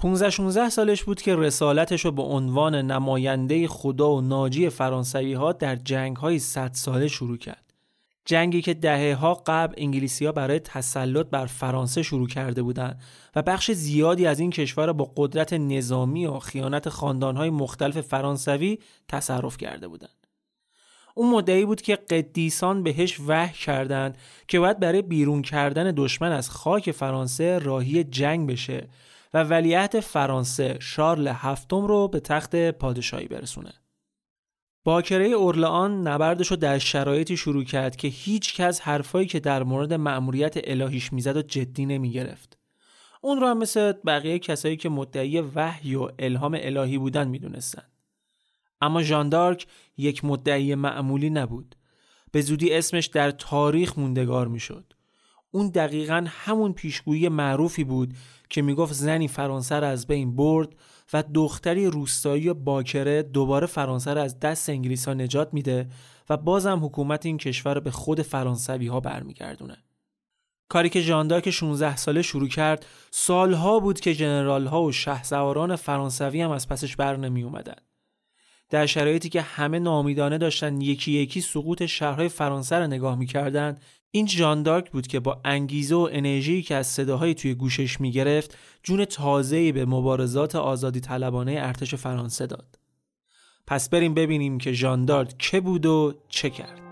15 16 سالش بود که رسالتش رو به عنوان نماینده خدا و ناجی فرانسوی ها در جنگ های 100 ساله شروع کرد. جنگی که دهه ها قبل انگلیسی ها برای تسلط بر فرانسه شروع کرده بودند و بخش زیادی از این کشور را با قدرت نظامی و خیانت های مختلف فرانسوی تصرف کرده بودند. اون مدعی بود که قدیسان بهش وحی کردند که باید برای بیرون کردن دشمن از خاک فرانسه راهی جنگ بشه و ولیعت فرانسه شارل هفتم رو به تخت پادشاهی برسونه. باکره اورلان نبردش رو در شرایطی شروع کرد که هیچ کس حرفایی که در مورد مأموریت الهیش می‌زد و جدی نمی گرفت. اون رو هم مثل بقیه کسایی که مدعی وحی و الهام الهی بودن می‌دونستن. اما ژاندارک یک مدعی معمولی نبود. به زودی اسمش در تاریخ موندگار می‌شد. اون دقیقا همون پیشگویی معروفی بود که می‌گفت زنی فرانسه را از بین برد و دختری روستایی باکره دوباره فرانسه را از دست انگلیس ها نجات میده و بازم حکومت این کشور به خود فرانسوی ها برمیگردونه. کاری که ژاندارک 16 ساله شروع کرد سالها بود که جنرال ها و شهسواران فرانسوی هم از پسش بر نمی اومدن. در شرایطی که همه نامیدانه داشتن یکی یکی سقوط شهرهای فرانسه را نگاه می‌کردند این جاندارک بود که با انگیزه و انرژی که از صداهای توی گوشش می‌گرفت جون تازه‌ای به مبارزات آزادی طلبانه ارتش فرانسه داد. پس بریم ببینیم که ژاندارک که بود و چه کرد.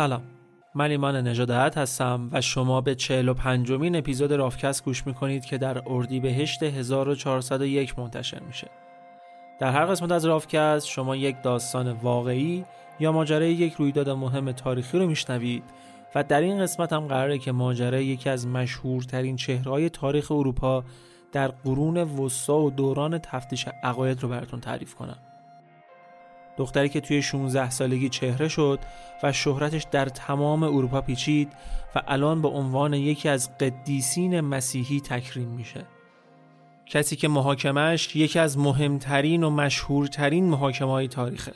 سلام. من ایمان نجادهت هستم و شما به 45 مین اپیزود رافکست گوش می‌کنید که در اردیبهشت 1401 منتشر میشه. در هر قسمت از رافکست شما یک داستان واقعی یا ماجرای یک رویداد مهم تاریخی رو میشنوید و در این قسمت هم قراره که ماجرای یکی از مشهورترین چهرهای تاریخ اروپا در قرون وسطا و دوران تفتیش عقاید رو براتون تعریف کنم. دختری که توی 16 سالگی چهره شد و شهرتش در تمام اروپا پیچید و الان به عنوان یکی از قدیسین مسیحی تکریم میشه. کسی که محاکمش یکی از مهمترین و مشهورترین محاکمه های تاریخه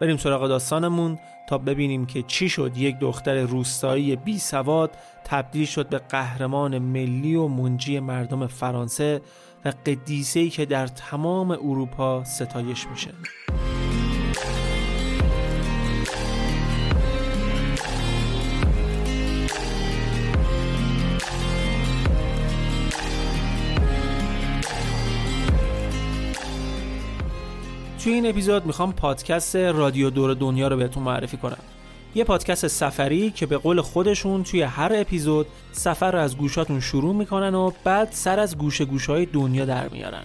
بریم سراغ داستانمون تا ببینیم که چی شد یک دختر روستایی بی سواد تبدیل شد به قهرمان ملی و منجی مردم فرانسه و قدیسه‌ای که در تمام اروپا ستایش میشه. توی این اپیزود می‌خوام پادکست رادیو دور دنیا رو بهتون معرفی کنم. یه پادکست سفری که به قول خودشون توی هر اپیزود سفر رو از گوشاتون شروع می‌کنن و بعد سر از گوشه گوشه های دنیا در میارن.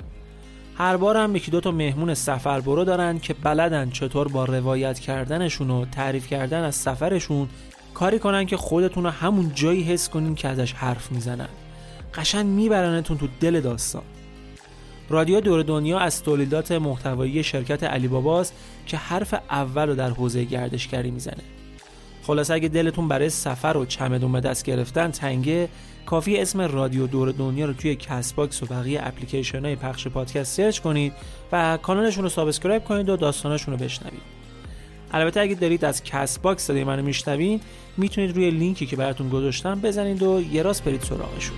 هر بار هم یکی دو تا مهمون سفر برو دارن که بلدن چطور با روایت کردنشون و تعریف کردن از سفرشون کاری کنن که خودتون رو همون جایی حس کنین که ازش حرف می‌زنن. قشنگ میبرنتون تو دل داستان. رادیو دور دنیا از تولیدات محتوایی شرکت علی باباست که حرف اول رو در حوزه گردشگری می‌زنه. خلاصه اگه دلتون برای سفر و چمدون به دست گرفتن تنگه کافیه اسم رادیو دور دنیا رو توی Castbox و بقیه اپلیکیشن های پخش پادکست search کنید و کانالشون رو subscribe کنید و داستانشون رو بشنوید. البته اگه دارید از Castbox صدای منو می‌شنوین می‌تونید روی لینکی که براتون گذاشتم بزنید و یه راست برید سراغشون.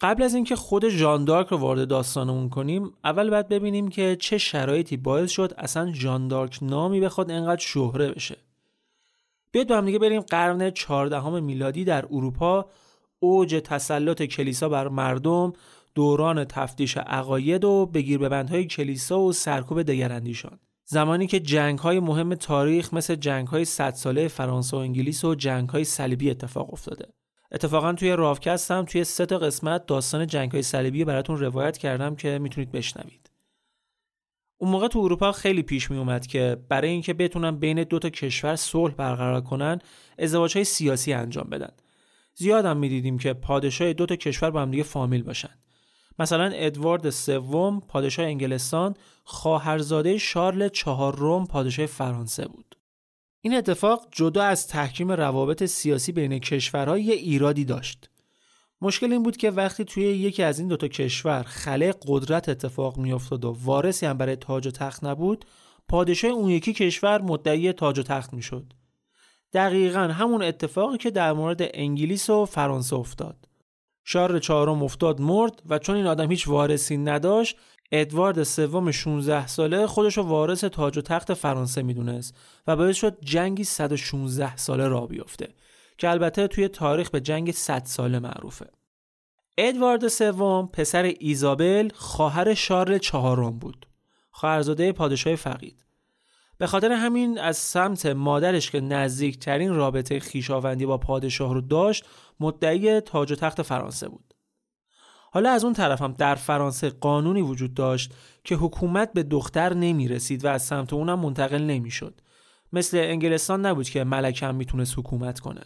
قبل از اینکه خود ژان دارک رو وارد داستانمون کنیم اول باید ببینیم که چه شرایطی باعث شد اصلا ژان دارک نامی بخواد انقدر شهره بشه. بیاید با هم دیگه بریم قرن 14 میلادی در اروپا. اوج تسلط کلیسا بر مردم دوران تفتیش عقاید و بگیر ببندهای کلیسا و سرکوب دگراندیشان. زمانی که جنگ های مهم تاریخ مثل جنگ های ساله فرانسه و انگلیس و جنگ های صلیبی اتفاق افتاده. اتفاقا توی راوکست هم توی سه تا قسمت داستان جنگ های صلیبی براتون روایت کردم که می‌تونید بشنوید. اون موقع تو اروپا خیلی پیش می اومد که برای اینکه بتونن بین دو تا کشور صلح برقرار کنن ازدواج های سیاسی انجام بدن. زیاد هم می‌دیدیم که پادشاه دو تا کشور با هم دیگه فامیل باشن. مثلا ادوارد سوم پادشاه انگلستان خواهرزاده شارل چهارم پادشاه فرانسه بود. این اتفاق جدا از تحکیم روابط سیاسی بین کشورها ایرادی داشت. مشکل این بود که وقتی توی یکی از این دوتا کشور خلق قدرت اتفاق میافتاد و وارثی هم برای تاج و تخت نبود پادشاه اون یکی کشور مدعی تاج و تخت می‌شد. دقیقا همون اتفاقی که در مورد انگلیس و فرانسه افتاد. شارل چهارم افتاد مرد و چون این آدم هیچ وارثی نداشت ادوارد سوم 16 ساله خودش رو وارث تاج و تخت فرانسه می‌دونست و باعث شد جنگی 116 ساله را بیفته که البته توی تاریخ به جنگ 100 ساله معروفه. ادوارد سوم پسر ایزابل خواهر شارل چهارم بود. خواهرزاده پادشاه فقید. به خاطر همین از سمت مادرش که نزدیکترین رابطه خیشاوندی با پادشاه رو داشت مدعی تاج و تخت فرانسه بود. حالا از اون طرف هم در فرانسه قانونی وجود داشت که حکومت به دختر نمی رسید و از سمت اونم منتقل نمی شد. مثل انگلستان نبود که ملکه هم می‌تونست حکومت کنه.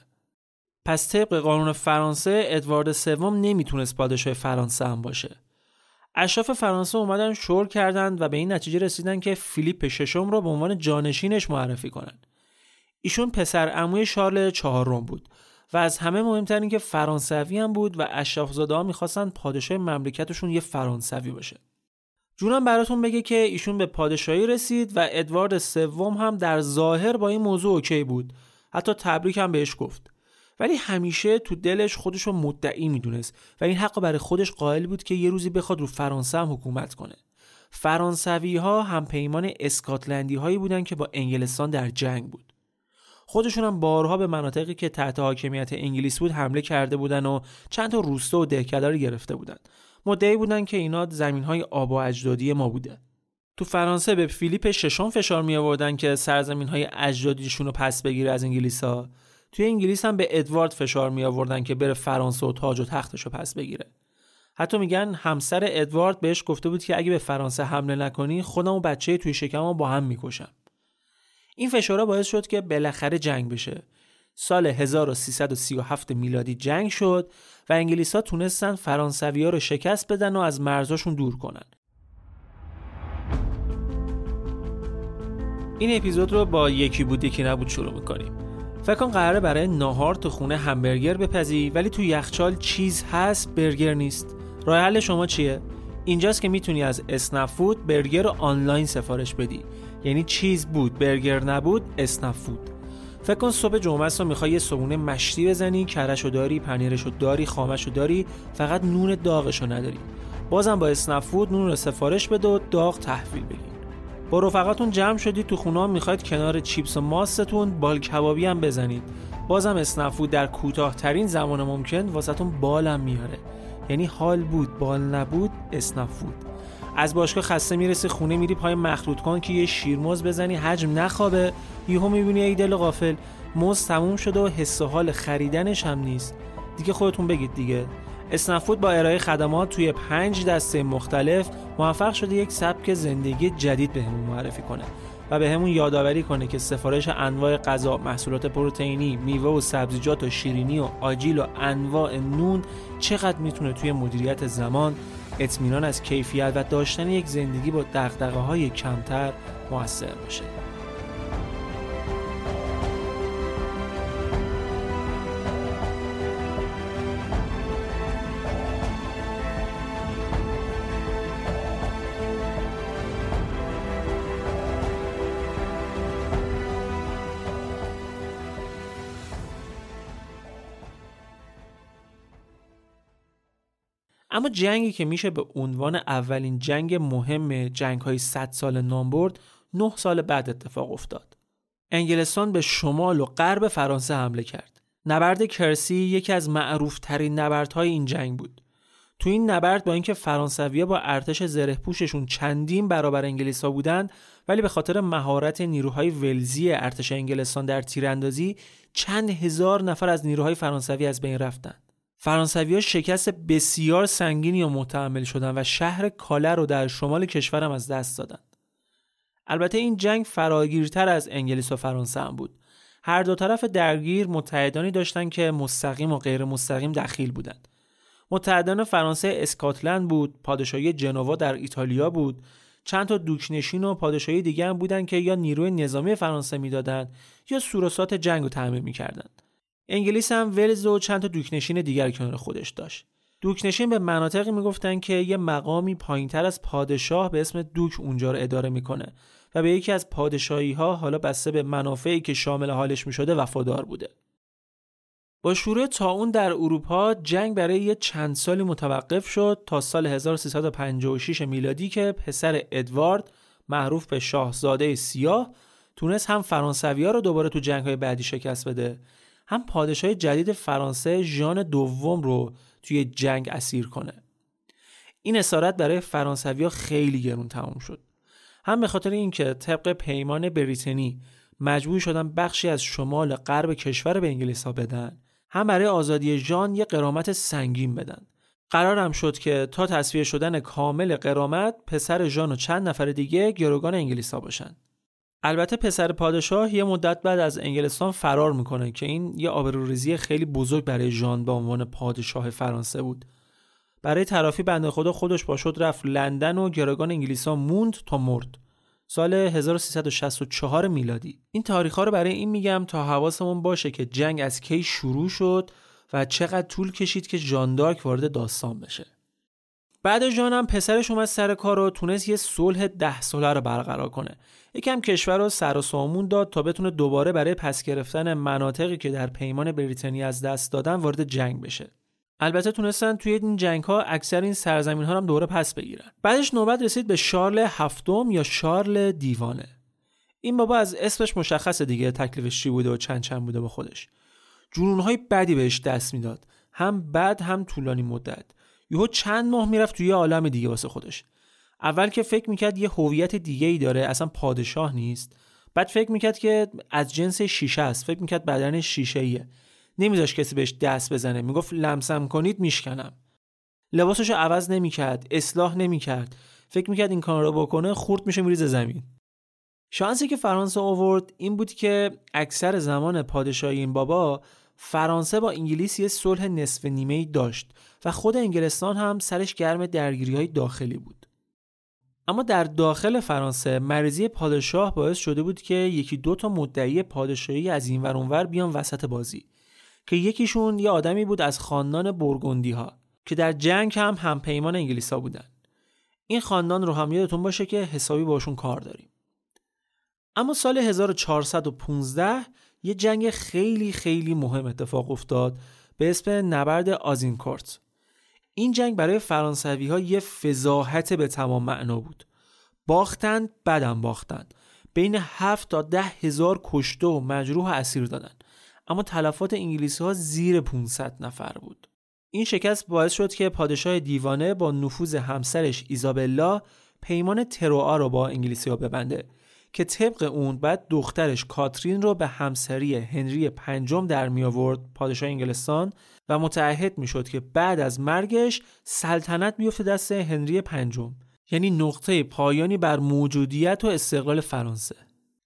پس طبق قانون فرانسه ادوارد سوم نمی‌تونست پادشاه فرانسه هم باشه اشراف فرانسه اومدن شور کردند و به این نتیجه رسیدن که فیلیپ ششم را به عنوان جانشینش معرفی کنند. ایشون پسر عموی شارل چهارم بود و از همه مهمتر این که فرانسوی هم بود و اشرافزاده ها می‌خواستن پادشاه مملکتشون یه فرانسوی باشه. جونم براتون بگه که ایشون به پادشاهی رسید و ادوارد سوم هم در ظاهر با این موضوع اوکی بود. حتی تبریک هم بهش گفت. ولی همیشه تو دلش خودش رو مدعی می‌دونست و این حق برای خودش قائل بود که یه روزی بخواد رو فرانسه هم حکومت کنه. فرانسوی ها هم پیمان اسکاتلندی هایی بودن که با انگلستان در جنگ بود. خودشون هم بارها به مناطقی که تحت حاکمیت انگلیس بود حمله کرده بودن و چند تا روستا و دهکداری گرفته بودن. مدعی بودن که اینا زمین های آب و اجدادی ما بوده. تو فرانسه به فیلیپ ششم فشار می آوردن که سرزمین های اجدادیشون رو پس بگیره از انگلیس ها. توی انگلیس هم به ادوارد فشار می آوردن که بره فرانسه و تاج و تختش رو پس بگیره. حتی میگن همسر ادوارد بهش گفته بود که اگه به فرانسه حمله نکنی خودم و بچه توی شکم با هم می‌کشم. این فشارا باعث شد که بالاخره جنگ بشه. سال 1337 میلادی جنگ شد و انگلیس ها تونستن فرانسوی ها رو شکست بدن و از مرزاشون دور کنن. این اپیزود رو با یکی بود یکی نبود شروع می‌کنیم. فکر کن قراره برای ناهار تو خونه همبرگر بپزی ولی تو یخچال چیز هست برگر نیست. راه حل شما چیه؟ اینجاست که می‌تونی از اسنفود برگر رو آنلاین سفارش بدی. یعنی چیز بود برگر نبود اسنفود. فکر کن صبح جمعه رو می‌خوای یه صبونه مشتی بزنی کرشو داری پنیرشو داری خامشو داری فقط نون داغشو نداری. بازم با اسنفود نون رو سفارش بده و داغ تحویل بگیر. با رفقاتون جمع شدید تو خونه می‌خواید کنار چیپس و ماستتون بال کبابی هم بزنید. بازم اسنفود در کوتاهترین زمان ممکن واسهتون بالم میاره. یعنی حال بود بال نبود اسنفود از باشگاه خسته می‌رسه خونه میری پای مخلوط کن که یه شیرمز بزنی حجم نخوابه. یهو می‌بینی ای دل غافل. موز تموم شده و حس حال خریدنش هم نیست. دیگه خودتون بگید دیگه. اسنفود با ارائه خدمات توی پنج دسته مختلف موفق شده یک سبک زندگی جدید بهمون معرفی کنه و به همون یادآوری کنه که سفارش انواع غذا، محصولات پروتئینی، میوه و سبزیجات و شیرینی و آجیل و انواع نون چقدر می‌تونه توی مدیریت زمان اطمینان از کیفیت و داشتن یک زندگی با دقدقه های کمتر موثر باشه. اما جنگی که میشه به عنوان اولین جنگ مهم جنگ های 100 سال نام برد 9 سال بعد اتفاق افتاد. انگلستان به شمال و غرب فرانسه حمله کرد. نبرد کرسی یکی از معروف ترین نبردهای این جنگ بود. تو این نبرد با اینکه فرانسویا با ارتش زره پوششون چندین برابر انگلیسا بودند ولی به خاطر مهارت نیروهای ولزی ارتش انگلستان در تیراندازی چند هزار نفر از نیروهای فرانسوی از بین رفتند. فرانسوی ها شکست بسیار سنگینی و متحمل شدن و شهر کاله رو در شمال کشورم از دست دادن. البته این جنگ فراگیرتر از انگلیس و فرانسه هم بود. هر دو طرف درگیر متحدانی داشتند که مستقیم و غیر مستقیم دخیل بودند. متحدان فرانسه اسکاتلند بود، پادشاهی جنوا در ایتالیا بود، چند تا دوکنشین و پادشاهی دیگه هم بودن که یا نیروی نظامی فرانسه می‌دادند یا سورسات جنگ رو تعمین می‌کردند. انگلیس هم ولز و چند تا دوکنشین دیگر کنار خودش داشت. دوکنشین به مناطقی می‌گفتن که یه مقامی پایینتر از پادشاه به اسم دوک اونجا رو اداره می‌کنه و به یکی از پادشاهی ها حالا بسته به منافعی که شامل حالش می‌شده وفادار بوده. با شروع تاون در اروپا جنگ برای یه چند سالی متوقف شد تا سال 1356 میلادی که پسر ادوارد معروف به شاهزاده سیاه تونست هم فرانسوی ها رو دوباره تو جنگ های بعدی شکست بده هم پادشاه جدید فرانسه ژان دوم رو توی جنگ اسیر کنه. این اسارت برای فرانسویا خیلی گرون تمام شد. هم به خاطر اینکه طبق پیمان بریتنی مجبور شدن بخشی از شمال غرب کشور به انگلیس ها بدن هم برای آزادی ژان یه قرامت سنگین بدن. قرارم شد که تا تصویه شدن کامل قرامت پسر ژان و چند نفر دیگه گروگان انگلیس ها باشن. البته پسر پادشاه یه مدت بعد از انگلستان فرار می‌کنه که این یه آبروریزی خیلی بزرگ برای ژان به عنوان پادشاه فرانسه بود. برای ترافی بنده خدا خودش با شد رفت لندن و گروگان انگلیسا موند تا مرد. سال 1364 میلادی. این تاریخ ها رو برای این میگم تا حواسمون باشه که جنگ از کی شروع شد و چقدر طول کشید که جاندارک وارد داستان بشه. بعد جانم پسرش اومد سر کار و تونست یه صلح ده ساله رو برقرار کنه. یکم کشور رو سر و سامون داد تا بتونه دوباره برای پس گرفتن مناطقی که در پیمان بریتانیا از دست دادن وارد جنگ بشه. البته تونستن توی این جنگ ها اکثر این سرزمین ها هم دوره پس بگیرن. بعدش نوبت رسید به شارل هفتم یا شارل دیوانه. این بابا از اسمش مشخصه دیگه تکلیفش چی بوده و چند چند بوده به خودش. های بدی بهش دست می‌داد. هم بد هم طولانی مدت. یهو چند ماه می‌رفت توی عالم دیگه واسه خودش. اول که فکر می‌کرد یه هویت دیگه ای داره اصلا پادشاه نیست. بعد فکر می‌کرد که از جنس شیشه است. فکر می‌کرد بدن شیشه ایه نمیذاش کسی بهش دست بزنه. می‌گفت لمسم کنید میشکنم. لباسش رو عوض نمی‌کرد اصلاح نمی‌کرد. فکر می‌کرد این کار رو بکنه خورد میشه میریزه زمین. شانسی که فرانسه آورد این بود که اکثر زمان پادشاهی این بابا فرانسه با انگلیس یه صلح نصف نیمه ای داشت و خود انگلستان هم سرش گرم درگیری های داخلی بود. اما در داخل فرانسه مریضی پادشاه باعث شده بود که یکی دو تا مدعی پادشاهی از این ور اونور بیان وسط بازی که یکیشون یه آدمی بود از خاندان برگوندی ها که در جنگ هم همپیمان انگلیسا بودن. این خاندان رو هم یادتون باشه که حسابی باشون کار داریم. اما سال 1415 یه جنگ خیلی خیلی مهم اتفاق افتاد به اسم نبرد آزینکورت. این جنگ برای فرانسوی ها یه فضاحت به تمام معنا بود. باختند بدم باختند بین هفت تا ده هزار کشته و مجروح و اسیر دادن. اما تلفات انگلیسی ها زیر 500 نفر بود. این شکست باعث شد که پادشاه دیوانه با نفوذ همسرش ایزابلا پیمان تروآ رو با انگلیسی ها ببنده. که طبق اون بعد دخترش کاترین رو به همسری هنری پنجم در می آورد پادشاه انگلستان و متعهد می شد که بعد از مرگش سلطنت بیفته دست هنری پنجم. یعنی نقطه پایانی بر موجودیت و استقلال فرانسه.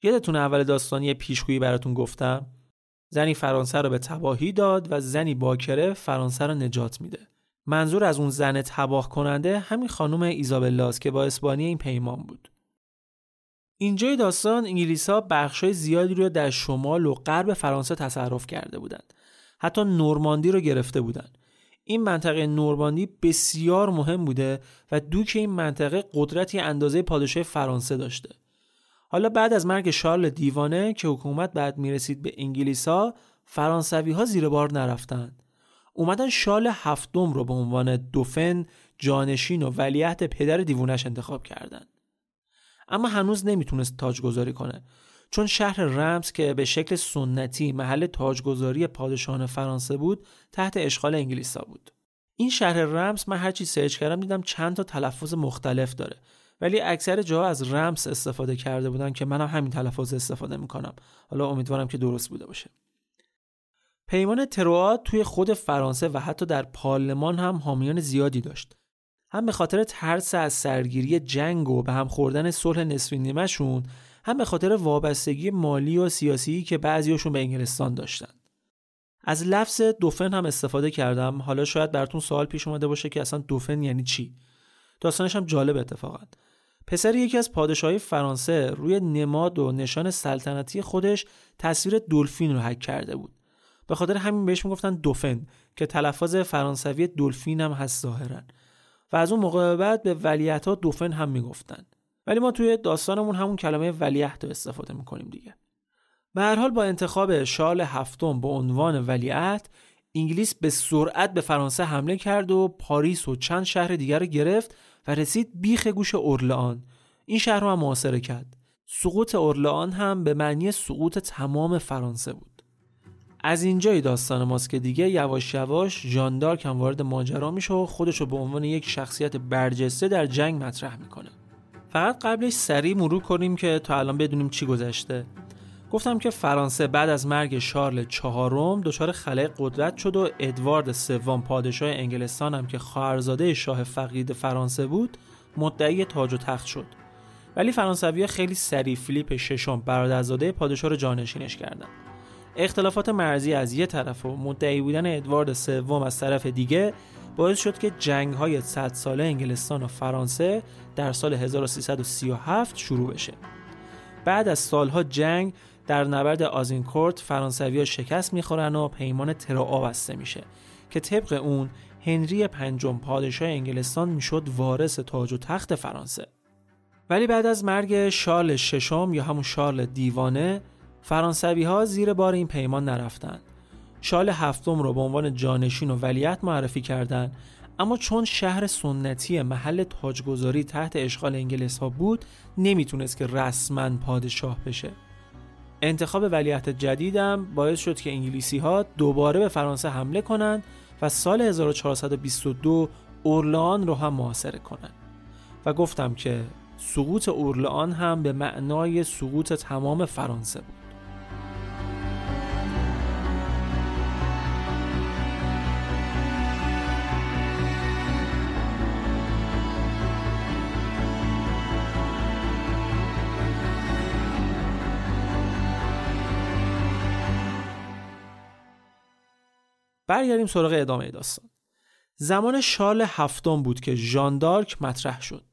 یادتون اول داستان یه پیشگویی براتون گفتم؟ زنی فرانسه رو به تباهی داد و زنی باکره فرانسه رو نجات میده. منظور از اون زن تباه کننده همین خانم ایزابلاست که با اسبانی این پیمان بود. اینجای داستان انگلیس ها بخشای زیادی رو در شمال و غرب فرانسه تصرف کرده بودند. حتی نورماندی رو گرفته بودند. این منطقه نورماندی بسیار مهم بوده و دوک این منطقه قدرتی اندازه پادشاه فرانسه داشته. حالا بعد از مرگ شارل دیوانه که حکومت بعد می‌رسید به انگلیس ها فرانسوی ها زیر بار نرفتند. اومدن شال هفتم رو به عنوان دوفن جانشین و ولیعت پدر دیوونش انتخاب کردند. اما هنوز نمی‌تونست تاجگذاری کنه. چون شهر رمز که به شکل سنتی محل تاجگذاری پادشاهان فرانسه بود تحت اشغال انگلیسا بود. این شهر رمز من هرچی سرچ کردم دیدم چند تا تلفظ مختلف داره. ولی اکثر جاها از رمز استفاده کرده بودن که منم همین تلفظ استفاده می‌کنم. حالا امیدوارم که درست بوده باشه. پیمان تروآ توی خود فرانسه و حتی در پارلمان هم حامیان زیادی داشت. هم به خاطر ترس از سرگیری جنگ و به هم خوردن صلح نصفی نیمهشون هم به خاطر وابستگی مالی و سیاسی که بعضیاشون به انگلستان داشتن. از لفظ دوفن هم استفاده کردم. حالا شاید براتون سوال پیش اومده باشه که اصلا دوفن یعنی چی؟ داستانش هم جالب اتفاقا. پسر یکی از پادشاهی فرانسه روی نماد و نشان سلطنتی خودش تصویر دلفین رو حک کرده بود. به خاطر همین بهش می‌گفتن دوفن که تلفظ فرانسوی دلفین هم هست ظاهرا. و از اون موقع بعد به ولیعت ها دوفن هم می‌گفتن. ولی ما توی داستانمون همون کلمه ولیعت رو استفاده می‌کنیم دیگه. به هر حال با انتخاب شال هفتم به عنوان ولیعت انگلیس به سرعت به فرانسه حمله کرد و پاریس و چند شهر دیگر رو گرفت و رسید بیخ گوش اورلان. این شهر رو هم محاصره کرد. سقوط اورلان هم به معنی سقوط تمام فرانسه بود. از اینجای داستان ماست که دیگه یواش یواش ژان دارک هم وارد ماجرا میشه و خودش رو به عنوان یک شخصیت برجسته در جنگ مطرح می‌کنه. فقط قبلش سریع مرور کنیم که تا الان بدونیم چی گذشته. گفتم که فرانسه بعد از مرگ شارل چهارم دچار خلای قدرت شد و ادوارد سوم پادشاه انگلستان هم که خواهرزاده شاه فقید فرانسه بود مدعی تاج و تخت شد. ولی فرانسوی خیلی سریع فیلیپ ششم برادرزاده پادشاه رو جانشینش کردند اختلافات مرزی از یه طرف و مدعی بودن ادوارد سوم از طرف دیگه باعث شد که جنگ های 100 ساله انگلستان و فرانسه در سال 1337 شروع بشه. بعد از سالها جنگ در نبرد آزینکورت فرانسوی ها شکست می‌خورن و پیمان ترا بسته میشه که طبق اون هنری پنجم پادشاه انگلستان می‌شد وارث تاج و تخت فرانسه ولی بعد از مرگ شارل ششم یا همون شارل دیوانه فرانسوی ها زیر بار این پیمان نرفتن شارل هفتم رو به عنوان جانشین و ولیت معرفی کردند. اما چون شهر سنتی محل تاجگذاری تحت اشغال انگلیس ها بود نمی‌تونست که رسما پادشاه بشه. انتخاب ولیت جدیدم باعث شد که انگلیسی ها دوباره به فرانسه حمله کنند و سال 1422 اورلان رو هم محاصره کنند. و گفتم که سقوط اورلان هم به معنای سقوط تمام فرانسه بود. برگردیم سراغ ادامه داستان. زمان شارل هفتم بود که ژاندارک مطرح شد.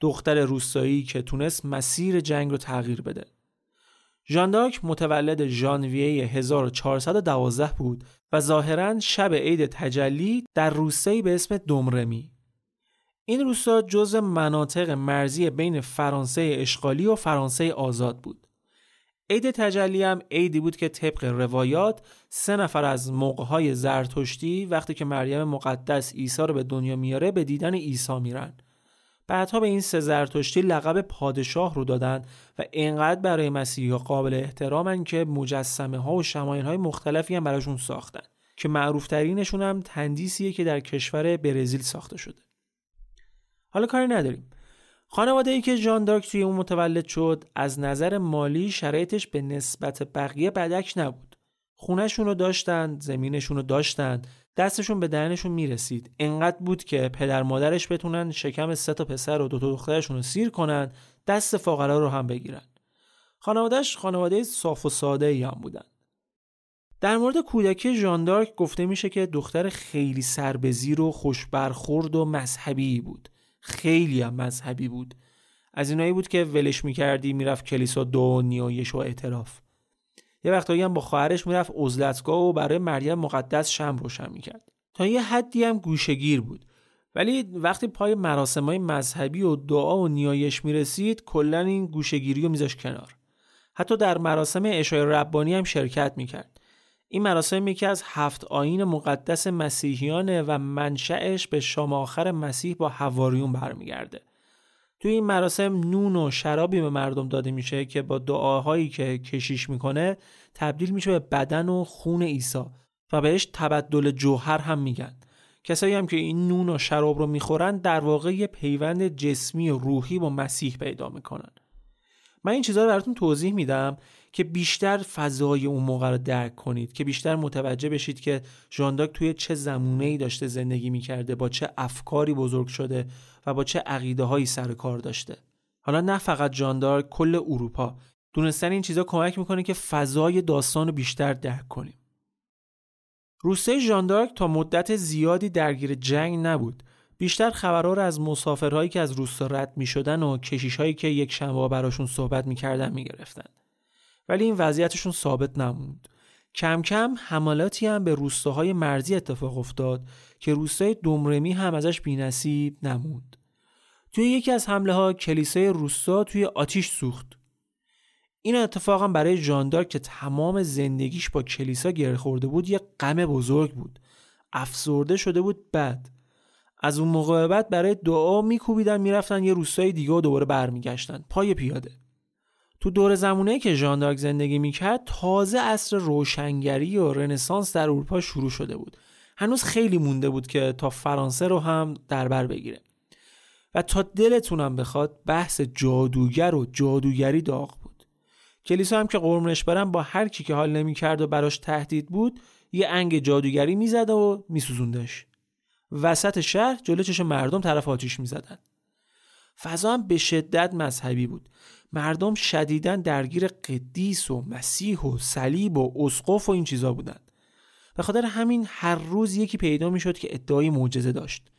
دختر روستایی که تونست مسیر جنگ رو تغییر بده. ژاندارک متولد ژانویه 1412 بود و ظاهرا شب عید تجلی در روستایی به اسم دمرمی. این روستا جزء مناطق مرزی بین فرانسه اشغالی و فرانسه آزاد بود. عید تجلی هم عیدی بود که طبق روایات سه نفر از موقعهای زرتشتی وقتی که مریم مقدس عیسی رو به دنیا میاره به دیدن عیسی میرن. بعدها به این سه زرتشتی لقب پادشاه رو دادن و اینقدر برای مسیحی قابل احترامن که مجسمه ها و شماین های مختلفی هم براشون ساختن که معروفترینشون هم تندیسیه که در کشور برزیل ساخته شده. حالا کاری نداریم. خانواده ای که جان دارک توی اون متولد شد از نظر مالی شرایطش به نسبت بقیه بدک نبود. خونهشون رو داشتن، زمینشون رو داشتن، دستشون به دهنشون می‌رسید. انقدر بود که پدر مادرش بتونن شکم سه تا پسر و دو تا دخترشون رو سیر کنن، دست فقرا رو هم بگیرن. خانوادهش خانواده صاف و ساده ای هم بودن. در مورد کودکی ژاندارک گفته میشه که دختر خیلی سربزیر و خوش برخورد و مذهبی بود. خیلی هم مذهبی بود. از اینایی بود که ولش می‌کردی می‌رفت کلیسا دو نیایش و اعتراف. یه وقتایی هم با خواهرش می‌رفت عزلتگاه و برای مریم مقدس شم روشن می‌کرد. تا یه حدی هم گوشگیر بود. ولی وقتی پای های مذهبی و دعا و نیایش می‌رسید کلا این گوشگیری رو میذاش کنار. حتی در مراسم اشای ربانی هم شرکت می‌کرد. این مراسم یکی از هفت آین مقدس مسیحیانه و منشأش به شام آخر مسیح با حواریون برمیگرده. توی این مراسم نون و شرابی به مردم داده میشه که با دعاهایی که کشیش می‌کنه تبدیل میشه به بدن و خون عیسی و بهش تبدل جوهر هم میگن. کسایی هم که این نون و شراب رو می‌خورن در واقع یه پیوند جسمی و روحی با مسیح پیدا می‌کنن. من این چیزها رو براتون توضیح میدم که بیشتر فضای اون موقع رو درک کنید که بیشتر متوجه بشید که ژانداک توی چه زمونه ای داشته زندگی می‌کرده با چه افکاری بزرگ شده و با چه عقیده هایی سر کار داشته. حالا نه فقط ژاندارک کل اروپا. دونستن این چیزها کمک می‌کنه که فضای داستان رو بیشتر درک کنیم. روسیه ژاندارک تا مدت زیادی درگیر جنگ نبود. بیشتر خبرها رو از مسافرهایی که از روستا رد می شدن و کشیشهایی که یک شنبه براشون صحبت می‌کردن می‌گرفتن. ولی این وضعیتشون ثابت نموند کم کم حملاتی هم به روستاهای مرزی اتفاق افتاد که روستای دومرمی هم ازش بینصیب نموند. توی یکی از حمله ها کلیسای روستا توی آتیش سوخت. این اتفاق هم برای جاندار که تمام زندگیش با کلیسا گره خورده بود یه غم بزرگ بود. افسرده شده بود بد. از اون موقع بعد برای دعا میکوبیدن می‌رفتن یه روستای دیگه و دوباره برمیگشتن. پای پیاده. تو دور زمونه که ژان زندگی می‌کرد تازه عصر روشنگری و رنسانس در اروپا شروع شده بود. هنوز خیلی مونده بود که تا فرانسه رو هم در بر بگیره. و تا دلتونم بخواد بحث جادوگر و جادوگری داغ بود. کلیسا هم که قرمش برم با هر کی که حال نمی‌کرد و براش تهدید بود یه انگ جادوگری می‌زد و میسوزوندش. وسط شهر جلو چش مردم طرف آتیش می‌زدن. فضا هم به شدت مذهبی بود. مردم شدیدا درگیر قدیس و مسیح و صلیب و اسقف و این چیزا بودن. به خاطر همین هر روز یکی پیدا می‌شد که ادعای معجزه داشت.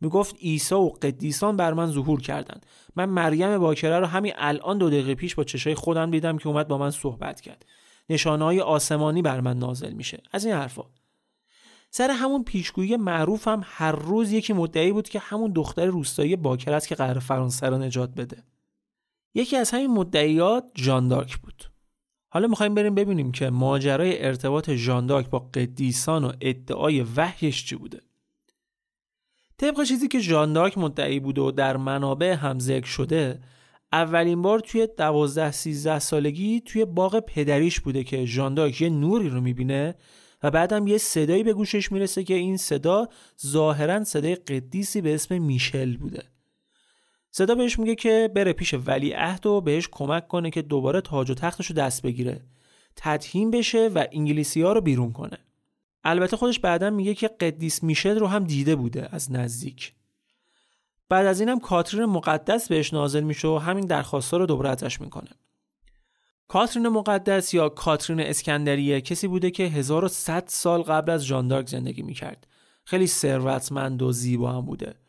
می‌گفت عیسی و قدیسان بر من ظهور کردند. من مریم باکره رو همین الان دو دقیقه پیش با چشای خودم دیدم که اومد با من صحبت کرد. نشانه های آسمانی بر من نازل میشه. از این حرفا. سر همون پیشگویی معروف هم هر روز یکی مدعی بود که همون دختر روستایی باکر است که قرار فرانسه رو نجات بده. یکی از همین مدعیات جاندارک بود. حالا می‌خوایم بریم ببینیم که ماجرای ارتباط جاندارک با قدیسان و ادعای وحیش چی بوده. طبق چیزی که جاندارک مدعی بوده و در منابع هم ذکر شده اولین بار توی دوازده سیزده سالگی توی باغ پدریش بوده که ژاندارک یه نوری رو می‌بینه و بعدم یه صدایی به گوشش می‌رسه که این صدا ظاهرا صدای قدیسی به اسم میشل بوده. صدا بهش میگه که بره پیش ولی عهد و بهش کمک کنه که دوباره تاج و تختش رو دست بگیره. تدهیم بشه و انگلیسی ها رو بیرون کنه. البته خودش بعدا میگه که قدیس میشل رو هم دیده بوده از نزدیک. بعد از اینم کاترین مقدس بهش نازل میشه و همین درخواستا رو دوباره ازش می‌کنه. کاترین مقدس یا کاترین اسکندریه کسی بوده که 1100 سال قبل از ژاندارک زندگی می‌کرد. خیلی ثروتمند و زیبا هم بوده.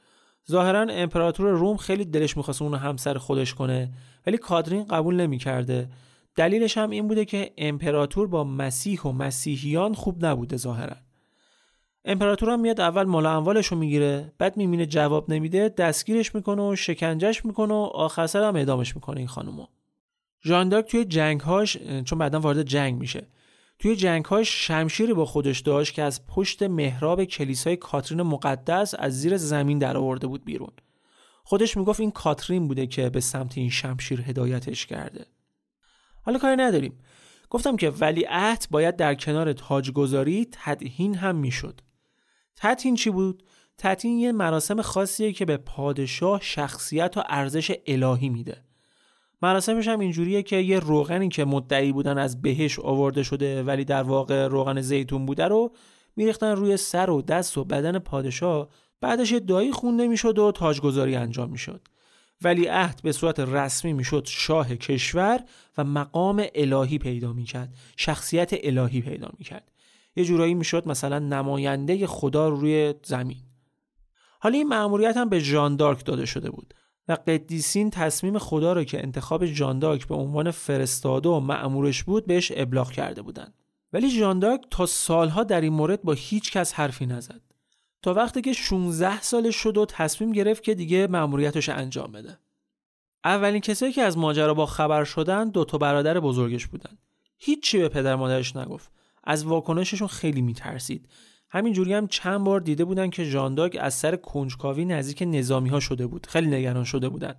ظاهرا امپراتور روم خیلی دلش می‌خواست اون همسر خودش کنه ولی کاترین قبول نمی‌کرده. دلیلش هم این بوده که امپراتور با مسیح و مسیحیان خوب نبوده ظاهرا. امپراتور هم میاد اول مال اموالش رو می‌گیره بعد می‌بینه جواب نمیده دستگیرش می‌کنه و شکنجش می‌کنه و آخر سر هم اعدامش می‌کنه این خانومو. ژانداک توی جنگهاش چون بعدا وارد جنگ میشه توی جنگهاش شمشیری با خودش داشت که از پشت محراب کلیسای کاترین مقدس از زیر زمین در آورده بود بیرون. خودش می‌گفت این کاترین بوده که به سمت این شمشیر هدایتش کرده. حالا کاری نداریم. گفتم که ولی عهد باید در کنار تاجگذاری تدهین هم می‌شد. تدهین چی بود؟ تدهین یه مراسم خاصیه که به پادشاه شخصیت و ارزش الهی میده. مراسمش هم اینجوریه که یه روغنی که مدعی بودن از بهش آورده شده ولی در واقع روغن زیتون بوده رو میریختن روی سر و دست و بدن پادشاه. بعدش یه دایی خونده می‌شد و تاجگذاری انجام می‌شد. ولی عهد به صورت رسمی می‌شد شاه کشور و مقام الهی پیدا می‌کرد. شخصیت الهی پیدا می‌کرد. یه جورایی می‌شد مثلا نماینده خدا روی زمین. حالا این مأموریت هم به ژان دارک داده شده بود. و قدیسین تصمیم خدا را که انتخاب ژاندارک به عنوان فرستاده و مأمورش بود بهش ابلاغ کرده بودند. ولی ژاندارک تا سالها در این مورد با هیچ کس حرفی نزد. تا وقتی که 16 سالش شد و تصمیم گرفت که دیگه مأموریتش انجام بده. اولین کسایی که از ماجرا با خبر شدن دو تا برادر بزرگش بودن هیچی به پدر مادرش نگفت. از واکنششون خیلی میترسید. همینجوری هم چند بار دیده بودن که ژانداک از سر کنجکاوی نزدیک نظامی ها شده بود. خیلی نگران شده بودن.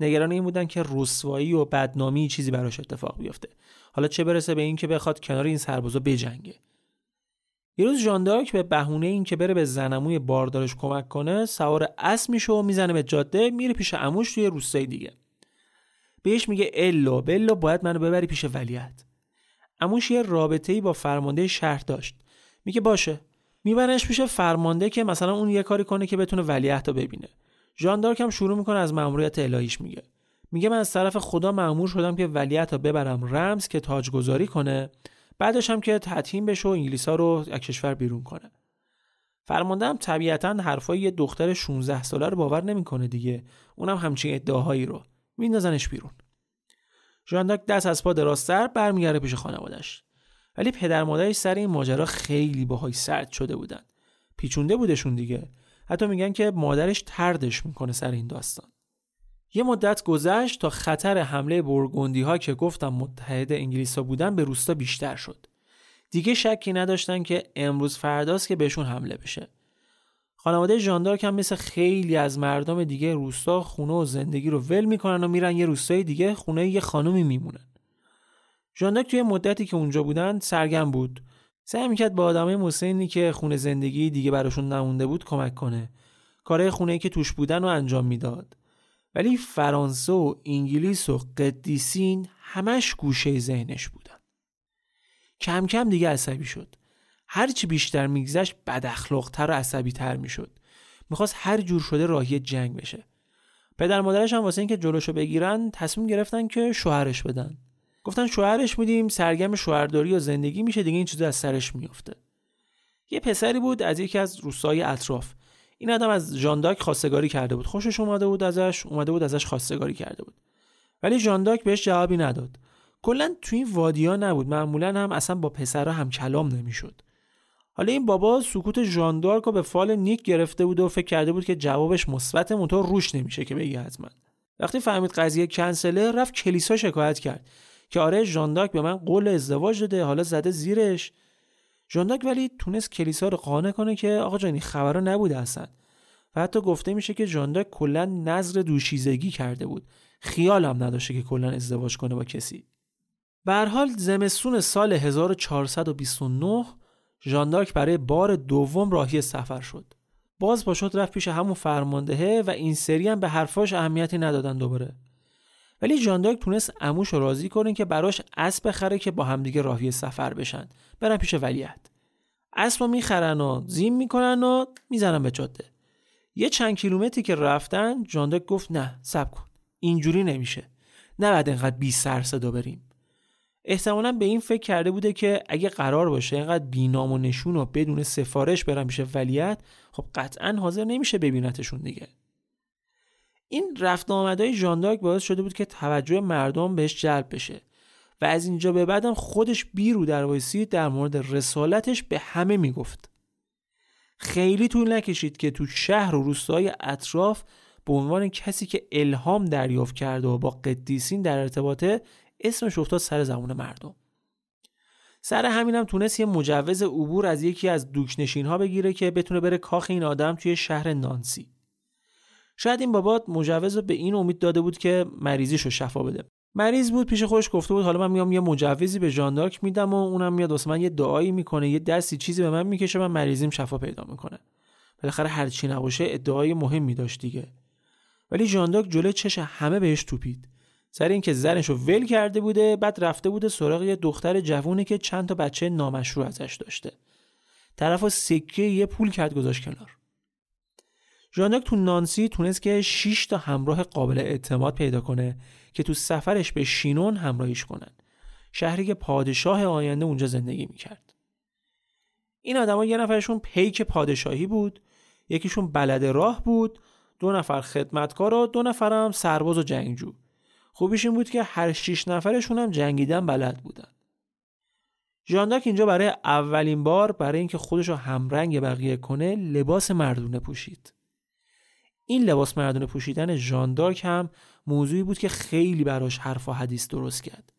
نگران این بودن که رسوایی و بدنامی چیزی براش اتفاق بیفته. حالا چه برسه به اینکه بخواد کنار این سربازا بجنگه. یه روز ژانداک به بهونه این که بره به زنموی باردارش کمک کنه سوار اسب میشه و می‌زنه به جاده میره پیش عموش توی روستای دیگه. بهش میگه الو بلو باید منو ببری پیش ولیت عموش یه رابطه‌ای با فرمانده شهر داشت. میگه باشه. میبرنش پیش فرمانده که مثلا اون یه کاری کنه که بتونه ولیعهد رو ببینه. ژان دارک هم شروع می‌کنه از مأموریت الهیش میگه. میگه من از طرف خدا مأمور شدم که ولیعهد رو ببرم رمز که تاجگذاری کنه بعدش هم که تطهیم بشه و انگلیسا رو از کشور بیرون کنه. فرمانده هم طبیعتا حرفای یه دختر 16 ساله رو باور نمی‌کنه دیگه. اونم همچین ادعاهایی رو. میندازنش بیرون. ژان دست از پا دراستر برمیگرده پیش خانوادش ولی پدر مادرش سر این ماجرا خیلی باهای سرد شده بودن. پیچونده بودشون دیگه. حتی میگن که مادرش تردش می‌کنه سر این داستان. یه مدت گذشت تا خطر حمله برگوندی ها که گفتم متحد انگلیس ها بودن به روستا بیشتر شد. دیگه شکی نداشتن که امروز فرداست که بهشون حمله بشه. خانواده ژاندارک هم مثل خیلی از مردم دیگه روستا خونه و زندگی رو ول می‌کنن و میرن یه روستای دیگه خونه یه خانومی میمونن. ژانداک توی مدتی که اونجا بودن سرگرم بود. سعی می‌کرد با آدمای مسنی که خونه زندگی دیگه براشون نمونده بود کمک کنه. کارهای خونه که توش بودن رو انجام می‌داد. ولی فرانسه و انگلیس و قدیسین همش گوشه ذهنش بودن. کم کم دیگه عصبی شد. هرچی بیشتر میگذشت بد اخلاقتر و عصبی تر می‌شد. می‌خواست هر جور شده راهی جنگ بشه. پدر مادرش هم واسه اینکه جلوشو بگیرن تصمیم گرفتن که شوهرش بدن. گفتن شوهرش بودیم سرگرم شوهرداری و زندگی میشه دیگه این چیزا از سرش میفته یه پسری بود از یکی از روستای اطراف. این آدم از ژانداک خواستگاری کرده بود. خوشش اومده بود ازش اومده بود ازش خواستگاری کرده بود. ولی ژانداک بهش جوابی نداد. کلا تو این وادیا نبود. معمولا هم اصلا با پسرها هم کلام نمی‌شد. حالا این بابا سکوت ژاندارک رو به فال نیک گرفته بود و فکر کرده بود که جوابش مثبت موتور روش نمیشه که بگی حتما. وقتی فهمید قضیه کنسله رفت کلیسا شکایت کرد. که آره ژانداک به من قول ازدواج داده حالا زده زیرش ژانداک ولی تونست کلیسا رو قانع کنه که آقا جانی خبرها نبوده اصلا و حتی گفته میشه که ژانداک کلا نظر دوشیزگی کرده بود خیال هم نداشته که کلا ازدواج کنه با کسی به حال زمستون سال 1429 ژاندارک برای بار دوم راهی سفر شد. باز با شد رفت پیش همون فرماندهه و این سری هم به حرفاش اهمیتی ندادن دوباره. ولی ژاندارک تونست اموش رو راضی کنه که براش اسب بخره که با همدیگه راهی سفر بشن. برن پیش ولیت. اسب می‌خرن و زیم می‌کنن و می‌زنن به جاده. یه چند کیلومتری که رفتن ژاندارک گفت نه سب کن. اینجوری نمیشه. نه بعد اینقدر بی سر صدا بریم. احتمالا به این فکر کرده بوده که اگه قرار باشه اینقدر بینام و نشون و بدون سفارش برم میشه ولیت خب قطعا حاضر نمیشه ببینتشون دیگه این رفت آمدهای ژاندارک باعث شده بود که توجه مردم بهش جلب بشه و از اینجا به بعدم خودش بیرو در وایسی در مورد رسالتش به همه می‌گفت. خیلی طول نکشید که تو شهر و روستای اطراف به عنوان کسی که الهام دریافت کرده و با قدیسین در ارتباطه اسمش افتاد سر زبون مردم. سر همینم تونست یه مجوز عبور از یکی از دوکنشین ها بگیره که بتونه بره کاخ این آدم توی شهر نانسی. شاید این بابات مجوز به این امید داده بود که مریضیش رو شفا بده. مریض بود پیش خودش گفته بود حالا من میام یه مجوزی به جاندارک میدم و اونم میاد واسه من یه دعایی می‌کنه یه دستی چیزی به من می‌کشه من مریضیم شفا پیدا می‌کنه. بالاخره هر چی نباشه ادعای مهمی داشت دیگه. ولی جاندارک جلوی چش همه بهش توپید. سر اینکه زنش رو ول کرده بوده بعد رفته بوده سراغ یه دختر جوونی که چند تا بچه نامشروع ازش داشته. طرف سکه یه پول کرد گذاشت کنار. ژانداک تو نانسی تونست که 6 تا همراه قابل اعتماد پیدا کنه که تو سفرش به شینون همراهیش کنن. شهری که پادشاه آینده اونجا زندگی می‌کرد. این آدما یه نفرشون پیک پادشاهی بود یکیشون بلد راه بود دو نفر خدمتکار و دو نفرم سرباز و جنگجو. خوبیش این بود که هر شیش نفرشون هم جنگیدن بلد بودن. ژانداک اینجا برای اولین بار برای اینکه خودش رو همرنگ بقیه کنه لباس مردونه پوشید. این لباس مردونه پوشیدن ژاندارک هم موضوعی بود که خیلی براش حرف و حدیث درست کرد.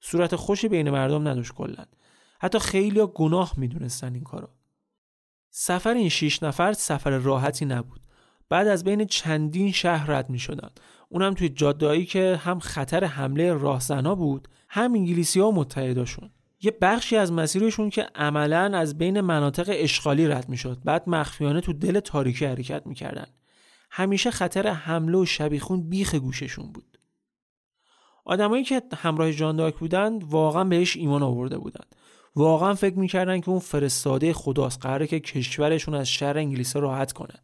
صورت خوشی بین مردم نداشت کلا. حتی خیلی گناه می‌دونستن این کارو. سفر این شیش نفر سفر راحتی نبود. بعد از بین چندین شهر رد می شدن اونم توی جادهایی که هم خطر حمله راهزنا بود هم انگلیسی ها متحداشون. یه بخشی از مسیرشون که عملا از بین مناطق اشغالی رد می‌شد. بعد مخفیانه تو دل تاریکی حرکت می‌کردن. همیشه خطر حمله و شبیخون بیخ گوششون بود. آدمایی که همراه جانداک بودن واقعا بهش ایمان آورده بودن. واقعا فکر می‌کردن که اون فرستاده خداست قراره که کشورشون از شر انگلیس راحت کنه.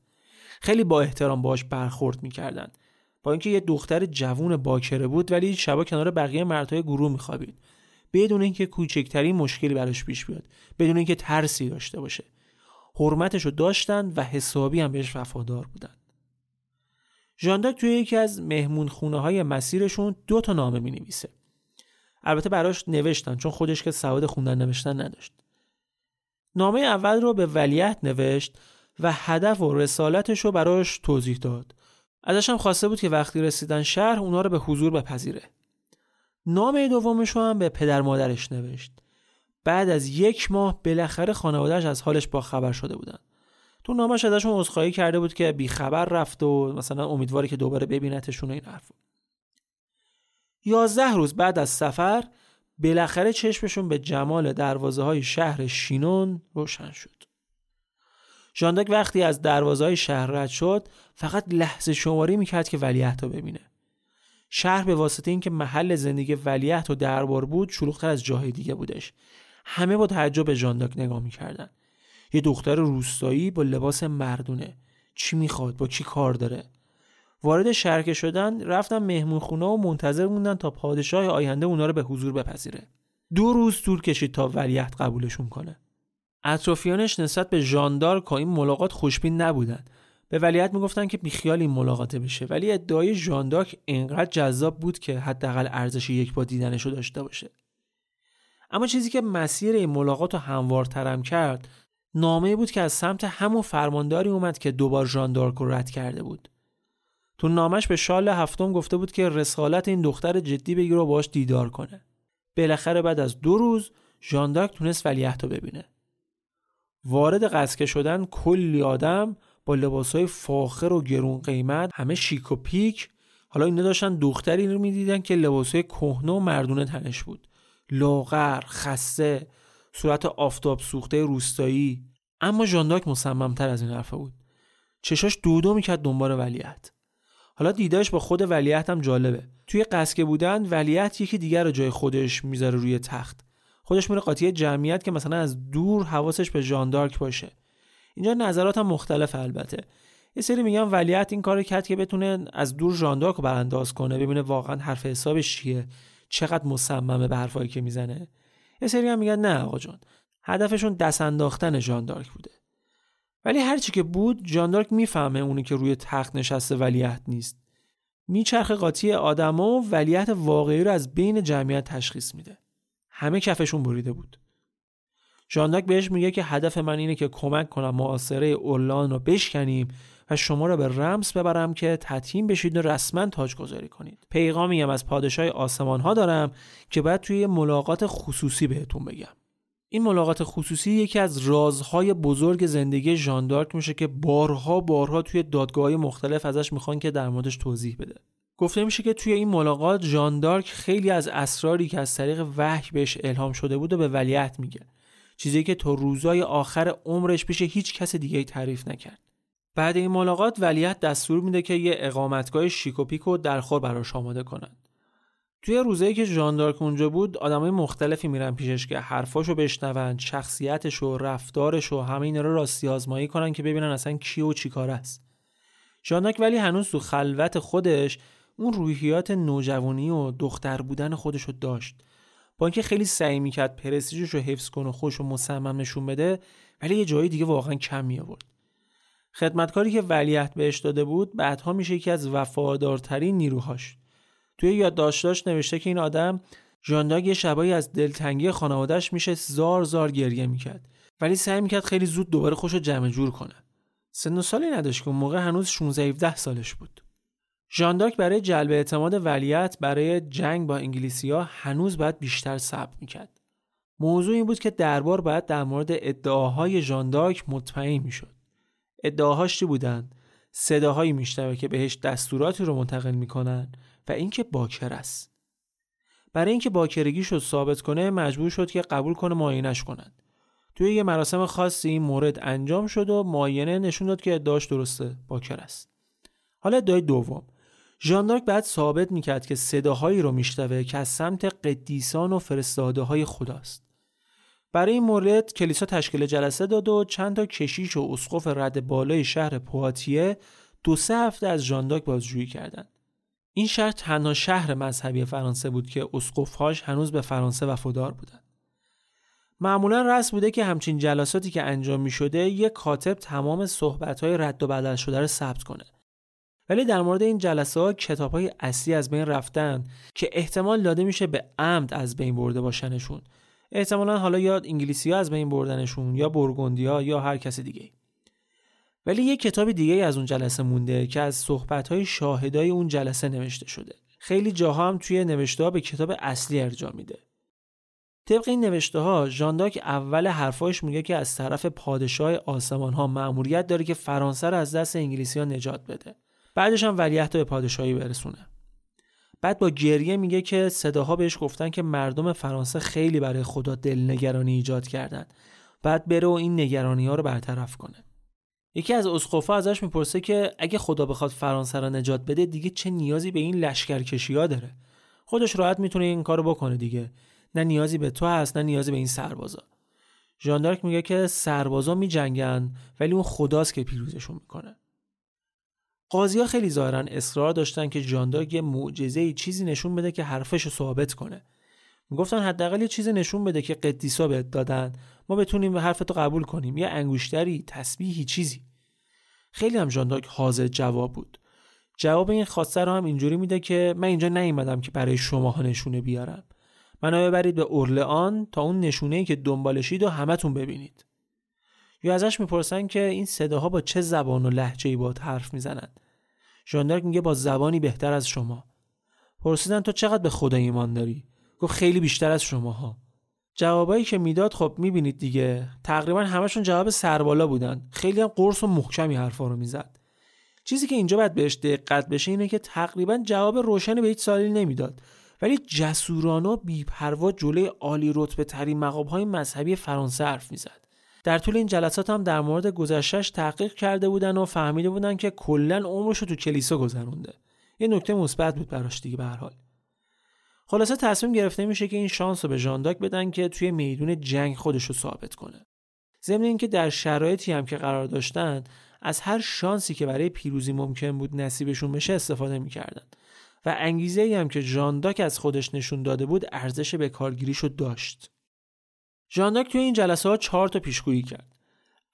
خیلی با احترام باش برخورد می‌کردن. با اینکه یه دختر جوون باکره بود ولی شبا کنار بقیه مردهای گروه میخوابید. بدون اینکه کوچکترین مشکلی براش پیش بیاد. بدون اینکه ترسی داشته باشه. حرمتش رو داشتن و حسابی هم بهش وفادار بودن. ژانداک توی یکی از مهمون خونه های مسیرشون دو تا نامه می نویسه البته براش نوشتن چون خودش که سواد خوندن نوشتن نداشت. نامه اول رو به ولیت نوشت و هدف و رسالتش رو براش توضیح داد. ازش هم خواسته بود که وقتی رسیدن شهر اونا رو به حضور بپذیره. نامه دومش رو هم به پدر مادرش نوشت. بعد از یک ماه بالاخره خانوادهش از حالش با خبر شده بودن. تو نامش ازشون عذرخواهی کرده بود که بی خبر رفت و مثلا امیدواری که دوباره ببینتشون این حرف یازده روز بعد از سفر بالاخره چشمشون به جمال دروازه های شهر شینون روشن شد. ژانداک وقتی از دروازهای شهر رد شد فقط لحظه شماری می‌کرد که ولیعت رو ببینه. شهر به واسطه اینکه محل زندگی ولیعت و دربار بود شلوغتر از جاهای دیگه بودش. همه با تعجب به ژانداک نگاه می‌کردن. یه دختر روستایی با لباس مردونه. چی می‌خواد؟ با کی کار داره؟ وارد شهر شدن رفتن مهمون خونه و منتظر موندن تا پادشاه آینده اونا رو به حضور بپذیره. دو روز طول کشید تا ولیعت قبولشون کنه. اطرافیانش نسبت به ژاندارک این ملاقات خوشبین نبودن. به ولیت می‌گفتن که بیخیال این ملاقاته بشه. ولی ادعای ژاندارک انقدر جذاب بود که حداقل ارزش یک بار دیدنش رو داشته باشه. اما چیزی که مسیر این ملاقات رو هموارترم کرد نامه بود که از سمت همون فرمانداری اومد که دوبار ژاندارک رو رد کرده بود. تو نامش به شال هفتم گفته بود که رسالت این دختر جدی بگیره و باش دیدار کنه. بالاخره بعد از دو روز ژاندارک تونست ولیعت رو ببینه. وارد قسکه شدن کلی آدم با لباسهای فاخر و گرون قیمت همه شیک و پیک. حالا اینا داشتن دختری رو می‌دیدن که لباسهای کهنه و مردونه تنش بود. لاغر خسته صورت آفتاب سوخته روستایی. اما ژانداک مصممتر از این حرفا بود. چشاش دودو می‌کرد دنبال ولیت حالا دیداش با خود ولیت هم جالبه. توی قسکه بودن ولیت یکی دیگر رو جای خودش می‌ذاره روی تخت. خودش میره قاطی جمعیت که مثلا از دور حواسش به ژاندارک باشه. اینجا نظرات هم مختلف البته. یه سری میگن ولیت این کارو کرد که بتونه از دور ژاندارک رو برانداز کنه ببینه واقعا حرف حسابش چیه چقدر مصممه به حرفایی که می‌زنه. یه سری هم میگن نه آقا جان. هدفشون دست انداختن ژاندارک بوده. ولی هرچی که بود ژاندارک می‌فهمه اونی که روی تخت نشسته ولیت نیست. میچرخ قاطی آدما و ولیت واقعی رو از بین جمعیت تشخیص میده. همه کفشون بریده بود. ژاندارک بهش میگه که هدف من اینه که کمک کنم معاصره اولان رو بشکنیم و شما را به رمز ببرم که تطهیم بشید و رسما تاجگذاری کنید. پیغامی هم از پادشاه آسمان ها دارم که باید توی ملاقات خصوصی بهتون بگم. این ملاقات خصوصی یکی از رازهای بزرگ زندگی ژاندارک میشه که بارها بارها توی دادگاه مختلف ازش می‌خوان که در موردش توضیح بده. گفته میشه که توی این ملاقات ژاندارک خیلی از اسراری که از طریق وحی بهش الهام شده بود و به ولیعت میگه. چیزی که تا روزای آخر عمرش پیش هیچ کس دیگه تعریف نکرد. بعد این ملاقات ولیت دستور میده که یه اقامتگاه شیک و درخور براش آماده کنن. توی روزایی که ژاندارک اونجا بود آدمای مختلفی میرن پیشش که حرفاشو بشنون شخصیتش و رفتارش و همه اینا رو راستی آزمایی کنن که ببینن اصلا کی و چیکار است. ژاندارک ولی هنوز تو خلوت خودش اون روحیات نوجوانی و دختر بودن خودش داشت. با اینکه خیلی سعی می‌کرد پرستیژش رو حفظ کنه و خوش و مصمم نشون بده ولی یه جایی دیگه واقعا کم می آورد خدمتکاری که ولیعت بهش داده بود بعدها میشه یکی از وفادارترین نیروهاش. توی یادداشتاش نوشته که این آدم ژانداگ یه شبایی از دلتنگی خانوادهش میشه زار زار گریه می‌کرد. ولی سعی می‌کرد خیلی زود دوباره خوش جمع جور کنه. سن و سالی نداشت که اون موقع هنوز 16 17 سالش بود. ژانداک برای جلب اعتماد ولیت برای جنگ با انگلیسیا هنوز باید بیشتر صبر می‌کرد. موضوع این بود که دربار باید در مورد ادعاهای ژاندارک مطمئن می‌شد. ادعاهاش چی بودن؟ صداهایی میشنوه که بهش دستوراتی رو منتقل می‌کنن و اینکه باکر است. برای اینکه باکرگیش رو ثابت کنه مجبور شد که قبول کنه معاینش کنند توی یه مراسم خاصی این مورد انجام شد و معاینه نشون داد که ادعاش درسته باکر است. حالا ادعای دوم. ژاندارک بعد ثابت می‌کرد که صداهایی رو میشنوه که از سمت قدیسان و فرستاده های خداست. برای این مورد کلیسا تشکیل جلسه داد و چند تا کشیش و اسقف رد بالای شهر پواتیه دو سه هفته از ژاندارک بازجویی کردند این شهر تنها شهر مذهبی فرانسه بود که اسقفهاش هنوز به فرانسه وفادار بودند. معمولا رسم بوده که همچین جلساتی که انجام می شده یک کاتب تمام صحبت های رد و بدل شده رو ثبت کنه. ولی در مورد این جلسه ها کتاب های اصلی از بین رفتن که احتمال داده میشه به عمد از بین برده باشنشون. احتمالا حالا یا انگلیسی ها از بین بردنشون یا برگوندیا یا هر کس دیگه. ولی یه کتاب دیگه از اون جلسه مونده که از صحبت‌های شاهدای اون جلسه نوشته شده. خیلی جاها هم توی نوشته به کتاب اصلی ارجاع میده. طبق این نوشته ها ژانداک اول حرفاش میگه که از طرف پادشاه آسمان ها مأموریت داره که فرانسه رو از دست انگلیسی ها نجات بده. بعدش هم ولیعت به پادشاهی برسونه. بعد با گریه میگه که صداها بهش گفتن که مردم فرانسه خیلی برای خدا دلنگرانی ایجاد کردن. بعد بره و این نگرانی ها رو برطرف کنه. یکی از اسقفا ازش می‌پرسه که اگه خدا بخواد فرانسه را نجات بده دیگه چه نیازی به این لشکرکشی ها داره خودش راحت می‌تونه این کارو بکنه دیگه نه نیازی به تو هست نه نیازی به این سربازا ژاندارک میگه که سربازا میجنگن ولی اون خداست که پیروزشون می‌کنه قاضی ها خیلی ظاهرا اصرار داشتن که ژاندارک یه معجزه چیزی نشون بده که حرفش رو ثابت کنه. می‌گفتن حداقل یه چیز نشون بده که قدیسا بهت دادن. ما بتونیم به حرفتو قبول کنیم. یه انگوشتری تسبیحی چیزی. خیلی هم ژانداک حاضر جواب بود. جواب این خواسته رو هم اینجوری میده که من اینجا نیومدم که برای شماها نشونه بیارم. منو ببرید به اورلئان تا اون نشونه ای که دنبالشید و همتون ببینید. یا ازش می‌پرسن که این صداها با چه زبان و لحجه ای باهات حرف می‌زنن؟ ژاندارک میگه با زبانی بهتر از شما. پرسیدن تو چقدر به خدا ایمان داری؟ گفت خیلی بیشتر از شماها. جوابایی که می‌داد خب می‌بینید دیگه. تقریبا همشون جواب سربالا بودن. خیلی هم قرص و محکمی حرفا رو می‌زد. چیزی که اینجا باید بهش دقت بشه اینه که تقریبا جواب روشنی به هیچ سالی نمی‌داد. ولی جسورانه و بیپروا جلوی عالی رتبه ترین مقام های مذهبی فرانسه حرف می‌زد. در طول این جلسات هم در مورد گذشتهش تحقیق کرده بودن و فهمیده بودن که کلا عمرش رو تو کلیسا گذرونده. یه نکته مثبت بود براش دیگه به حال. خلاصه تصمیم گرفته میشه که این شانس رو به ژانداک بدن که توی میدون جنگ خودش رو ثابت کنه. ضمن اینکه در شرایطی هم که قرار داشتن از هر شانسی که برای پیروزی ممکن بود نصیبشون بشه استفاده می‌کردن. و انگیزه ای هم که ژانداک از خودش نشون داده بود ارزش به کارگیریشو داشت. ژانداک توی این جلسه ها چهار تا پیشگویی کرد.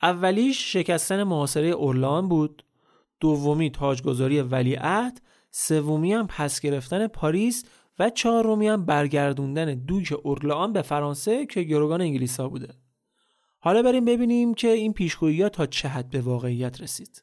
اولیش شکستن محاصره اورلان بود. دومی تاجگذاری ولیعهد سومی هم پس گرفتن پاریس. و چهارمی هم برگردوندن دوک اورلان به فرانسه که گروگان انگلیسا بوده. حالا بریم ببینیم که این پیشگویی ها تا چه حد به واقعیت رسید.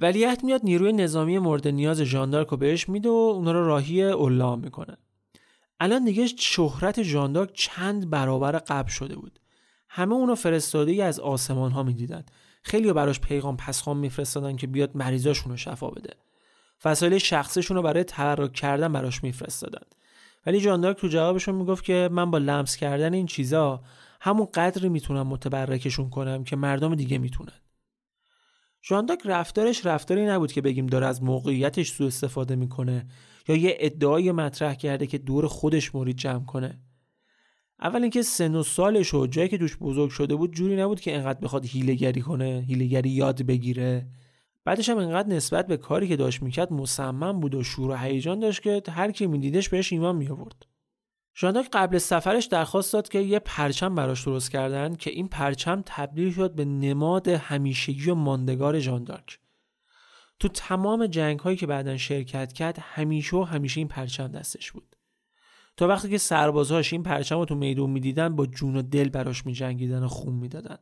ولیعهد میاد نیروی نظامی مورد نیاز ژاندارک رو بهش میده و اونا رو راهی اولا می‌کنه. الان دیگه شهرت ژاندارک چند برابر قبل شده بود. همه اونو فرستاده از آسمان ها می‌دیدن. خیلی براش پیغام پسخان میفرستادن که بیاد مریضاشون رو شفا بده. وسایل شخصشون رو برای تحرک کردن براش میفرستادن. ولی جاندارک تو جوابشون می‌گفت که من با لمس کردن این چیزا همون قدری می‌تونم متبرکشون کنم که مردم دیگه می‌تونن. ژانداک رفتارش رفتاری نبود که بگیم داره از موقعیتش سوء استفاده می‌کنه یا یه ادعای مطرح کرده که دور خودش مرید جمع کنه. اول اینکه سن و سالش و جایی که دوش بزرگ شده بود جوری نبود که انقدر بخواد هیلگری کنه هیلگری یاد بگیره. بعدش هم انقدر نسبت به کاری که داشت می‌کرد مصمم بود و شور و هیجان داشت که هر کی میدیدش بهش ایمان میآورد. ژانداک قبل سفرش درخواست داد که یه پرچم براش درست کردن که این پرچم تبدیل شد به نماد همیشگی و ماندگار ژاندارک. تو تمام جنگ هایی که بعدا شرکت کرد همیشه و همیشه این پرچم دستش بود. تا وقتی که سربازهاش این پرچم رو تو میدون می‌دیدن با جون و دل براش میجنگیدن و خون می‌دادن.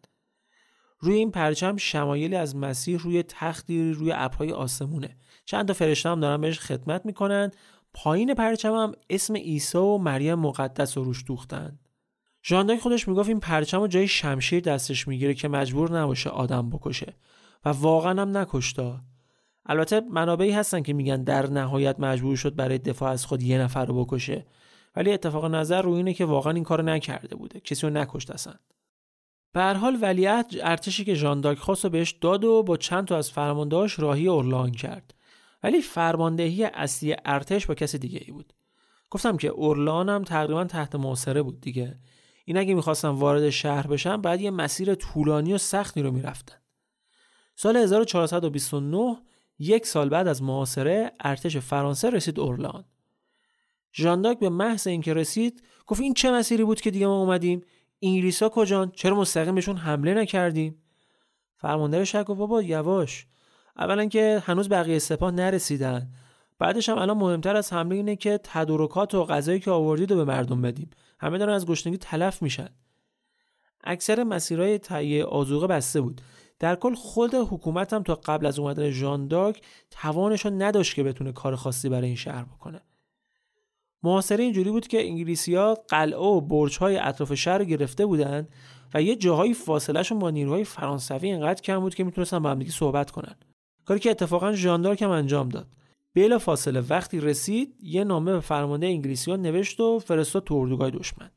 روی این پرچم شمایلی از مسیح روی تختی روی ابرهای آسمونه. چند تا فرشته هم دارن بهش خدمت می‌کنن. پایین پرچمم اسم عیسی و مریم مقدس رو روش دوختن. ژانداک خودش می‌گفت این پرچم و جای شمشیر دستش می‌گیره که مجبور نباشه آدم بکشه و واقعا هم نکشتا. البته منابعی هستن که میگن در نهایت مجبور شد برای دفاع از خود یه نفر رو بکشه ولی اتفاق نظر رو اینه که واقعا این کارو نکرده بوده کسی رو نکشت اصلا. به هر حال ولیعت ارتشی که ژانداک خواست بهش داد و با چند تا از فرماندهاش راهی اورلان کرد. ولی فرماندهی اصلی ارتش با کسی دیگه ای بود. گفتم که اورلان هم تقریبا تحت محاصره بود دیگه. این اگه می‌خواستن وارد شهر بشن بعد یه مسیر طولانی و سختی رو می‌رفتن. سال 1429 یک سال بعد از محاصره ارتش فرانسه رسید اورلان. ژانداک به محض اینکه رسید گفت این چه مسیری بود که دیگه ما اومدیم؟ انگلیسا کجان؟ چرا مستقیم بهشون حمله نکردیم؟ فرمانده شک گفت بابا یواش. اولا که هنوز بقیه سپاه نرسیدن. بعدش هم الان مهمتر از حمله اینه که تدارکات و غذایی که آوردید رو به مردم بدیم. همه دارن از گشنگی تلف میشن. اکثر مسیرهای تهیه آزوقه بسته بود. در کل خود حکومت هم تا قبل از اومدن ژان دارک توانش نداشت که بتونه کار خاصی برای این شهر بکنه. محاصره اینجوری بود که انگلیسیا قلعه و برج‌های اطراف شهر گرفته بودن و یه جاهای فاصلهشون با نیروهای فرانسوی اینقدر کم بود که می‌تونستن با هم صحبت کنن. کاری که اتفاقا ژاندارک هم انجام داد. بلا فاصله وقتی رسید یه نامه به فرمانده انگلیسی ها نوشت و فرستاد تو اردوگاه دشمن.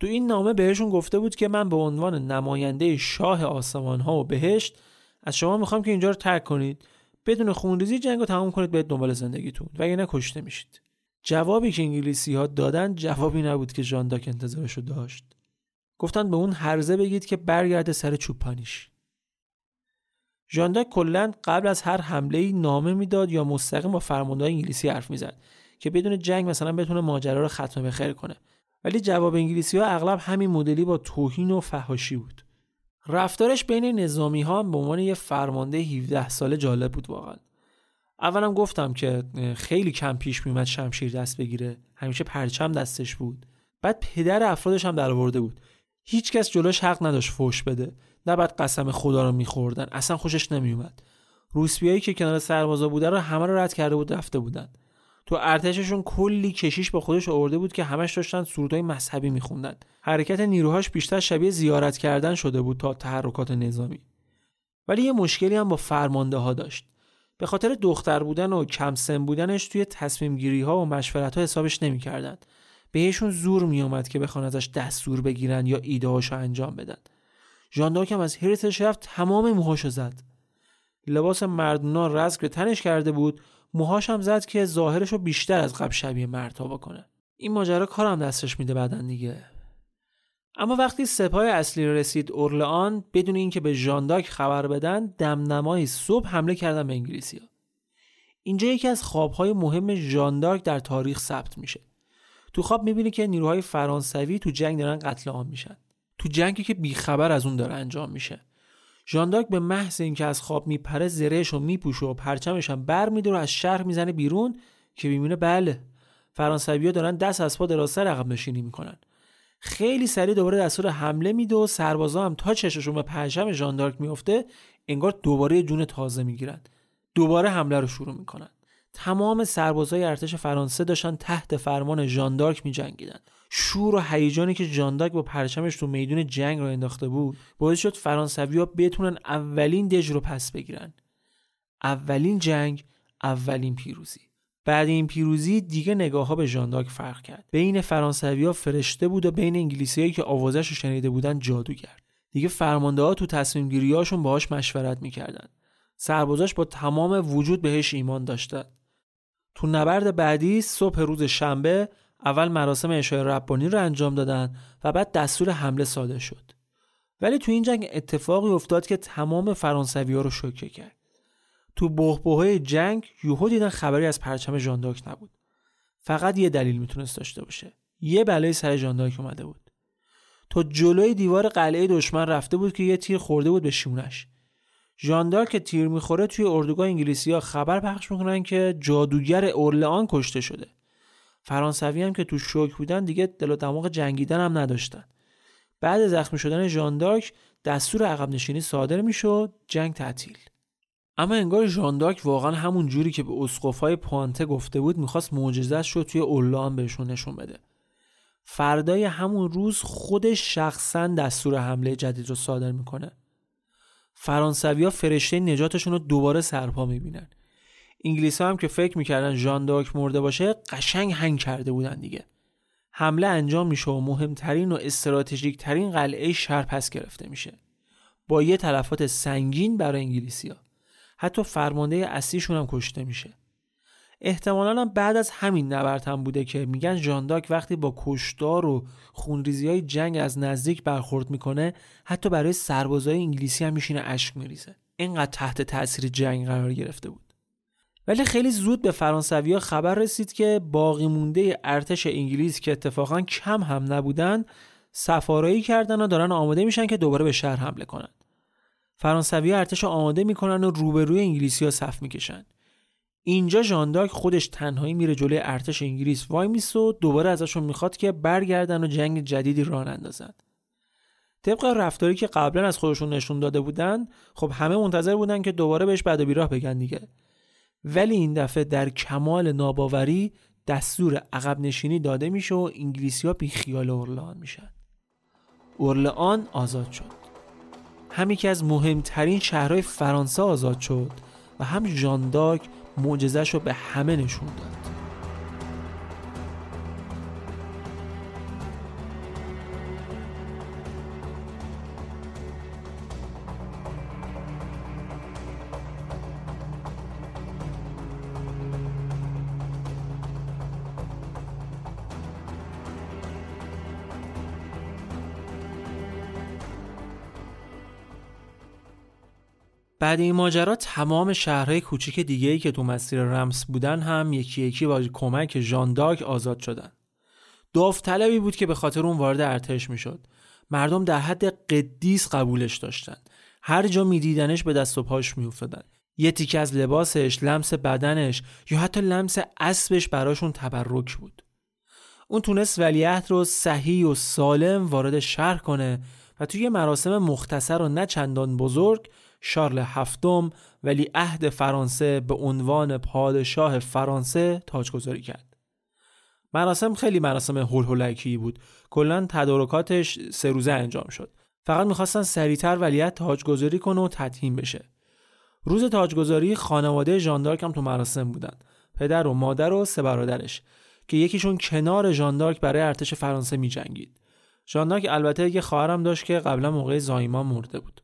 تو این نامه بهشون گفته بود که من به عنوان نماینده شاه آسمان ها و بهشت از شما می‌خوام که اینجا رو ترک کنید. بدون خونریزی جنگ رو تمام کنید به دنبال زندگیتون. و یعنی کشته میشید. جوابی که انگلیسی ها دادن جوابی نبود که ژان داک انتظارش رو داشت. گفتن به اون هرزه بگید که برگرده سر چوپانیش. ژانداک کلا قبل از هر حمله ای نامه می‌داد یا مستقیم با فرمانده انگلیسی حرف می‌زد که بدون جنگ مثلا بتونه ماجرا رو ختم به خیر کنه. ولی جواب انگلیسی ها اغلب همین مدلی با توهین و فهاشی بود. رفتارش بین نظامی ها به عنوان یه فرمانده 17 ساله جالب بود واقعا. اولم گفتم که خیلی کم پیش میومد شمشیر دست بگیره. همیشه پرچم دستش بود. بعد پدر افرادش هم در بود. هیچکس جلوش حق نداشت فوش بده. بعد قسم خدا رو میخوردن. اصلا خوشش نمیومد روسپیایی که کنار سربازا بوده رو همه رو رد کرده بود رفته بودن. تو ارتششون کلی کشیش با خودش آورده بود که همش داشتن سرودای مذهبی میخوندن. حرکت نیروهاش بیشتر شبیه زیارت کردن شده بود تا تحرکات نظامی. ولی یه مشکلی هم با فرمانده ها داشت. به خاطر دختر بودن و کم سن بودنش توی تصمیم گیری ها و مشورت ها حسابش نمی‌کردن. بهشون زور میومد که بخوان ازش دستور بگیرن یا ایده انجام بدن. ژانداک هم از حیرتش رفت تمام موهاشو زد. لباس مردونا رزق به تنش کرده بود موهاش هم زد که ظاهرشو بیشتر از قبل شبیه مردها بکنه. این ماجرا کارم دستش میده بعدن دیگه. اما وقتی سپاه اصلی رسید اورلان بدون اینکه به ژانداک خبر بدن دمدمای صبح حمله کردن به انگلیسیا اینجا یکی از خوابهای مهم ژاندارک در تاریخ ثبت میشه. تو خواب می‌بینی که نیروهای فرانسوی تو جنگ دارن قتل عام میشن. تو جنگی که بیخبر از اون داره انجام میشه. ژانداک به محض اینکه از خواب میپره زرهش رو میپوشه و پرچمش هم بر و از شهر می‌زنه بیرون که می‌بینه بله فرانسویا دارن دست از پا دراستر عقب نشینی می‌کنن. خیلی سریع دوباره دستور حمله میده و سربازا هم تا چششون به پرچم ژاندارک میفته انگار دوباره جون تازه می‌گیرن. دوباره حمله رو شروع می‌کنن. تمام سربازای ارتش فرانسه داشتن تحت فرمان ژاندارک میجنگیدن. شور و هیجانی که ژاندارک با پرچمش تو میدون جنگ رو انداخته بود باعث شد فرانسویا بتونن اولین دژ رو پس بگیرن. اولین جنگ اولین پیروزی. بعد این پیروزی دیگه نگاه ها به ژاندارک فرق کرد. بین فرانسویا فرشته بود و بین انگلیسیایی که آوازش رو شنیده بودن جادوگر دیگه فرمانده ها تو تصمیم گیریاشون باهاش مشورت می‌کردن. سربازاش با تمام وجود بهش ایمان داشتن. تو نبرد بعدی صبح روز شنبه اول مراسم اشای ربانی رو انجام دادن و بعد دستور حمله صادر شد. ولی تو این جنگ اتفاقی افتاد که تمام فرانسوی ها رو شوکه کرد. تو بهبهه جنگ یوهو دیدن خبری از پرچم ژانداک نبود. فقط یه دلیل می‌تونست داشته باشه. یه بلای سر ژانداک اومده بود. تا جلوی دیوار قلعه دشمن رفته بود که یه تیر خورده بود به شونش ژاندار که تیر می‌خوره توی اردوگاه انگلیسی ها خبر پخش می‌کنن که جادوگر اورلئان کشته شده. فرانسوی هم که تو شوک بودن دیگه دل و دماغ جنگیدن هم نداشتن. بعد زخمی شدن ژاندارک دستور عقب نشینی صادر می‌شد جنگ تعطیل. اما انگار ژاندارک واقعا همون جوری که به اسقفای پوانته گفته بود می‌خواست معجزه شد توی اورلئان بهشون نشون بده. فردای همون روز خودش شخصا دستور حمله جدید رو صادر می‌کنه. فرانسویا فرشته نجاتشون رو دوباره سرپا می‌بینن. انگلیس هم که فکر می‌کردن ژان دارک مرده باشه قشنگ هنگ کرده بودن دیگه. حمله انجام میشه و مهمترین و استراتژیک ترین قلعه شهر پس گرفته میشه. با یه تلفات سنگین برای انگلیسیا حتی فرمانده اصلیشون هم کشته میشه. احتمالا بعد از همین نبرد هم بوده که میگن ژانداک وقتی با کشتار و خونریزی های جنگ از نزدیک برخورد می‌کنه حتی برای سربازای انگلیسی هم میشینه اشک میریزه. اینقدر تحت تاثیر جنگ قرار گرفته بود. ولی خیلی زود به فرانسویا خبر رسید که باقی مونده ارتش انگلیس که اتفاقا کم هم نبودن سفارایی کردن و دارن آماده میشن که دوباره به شهر حمله کنن. فرانسوی ارتش آماده می‌کنن و روبروی انگلیسی ها صف می‌کشن. اینجا ژانداک خودش تنهایی میره جلوی ارتش انگلیس وای میست و دوباره ازشون می‌خواد که برگردن و جنگ جدیدی راه اندازن. طبق رفتاری که قبلا از خودشون نشون داده بودن خب همه منتظر بودن که دوباره بهش بعد و بیراه بگن دیگه. ولی این دفعه در کمال ناباوری دستور عقب نشینی داده میشه و انگلیسی ها خیال اورلان میشن. اورلان آزاد شد. هم یکی از مهمترین شهرهای فرانسه آزاد شد و هم ژانداک معجزش رو به همه نشون داد. بعد این ماجرا تمام شهرهای کوچیک دیگه‌ای که تو مسیر رمس بودن هم یکی یکی با کمک ژان دارک آزاد شدن. داوطلبی بود که به خاطر اون وارد ارتش می‌شد. مردم در حد قدیس قبولش داشتن. هر جا میدیدنش به دست و پاش میافتادن. یه تیکه از لباسش، لمس بدنش یا حتی لمس اسبش براشون تبرک بود. اون تونست ولیعهد رو صحیح و سالم وارد شهر کنه و توی مراسم مختصر و نه چندان بزرگ شارل هفتم ولی عهد فرانسه به عنوان پادشاه فرانسه تاجگذاری کرد. مراسم خیلی مراسم هول بود. کلا تدارکاتش سه روزه انجام شد. فقط می‌خواستن سریعتر ولیت تاجگذاری کنه و تدهیم بشه. روز تاجگذاری خانواده ژاندارک هم تو مراسم بودن. پدر و مادر و سه برادرش که یکیشون کنار ژاندارک برای ارتش فرانسه میجنگید. ژاندارک البته یه خواهرم داشت که قبلا موقع زایمان مرده بود.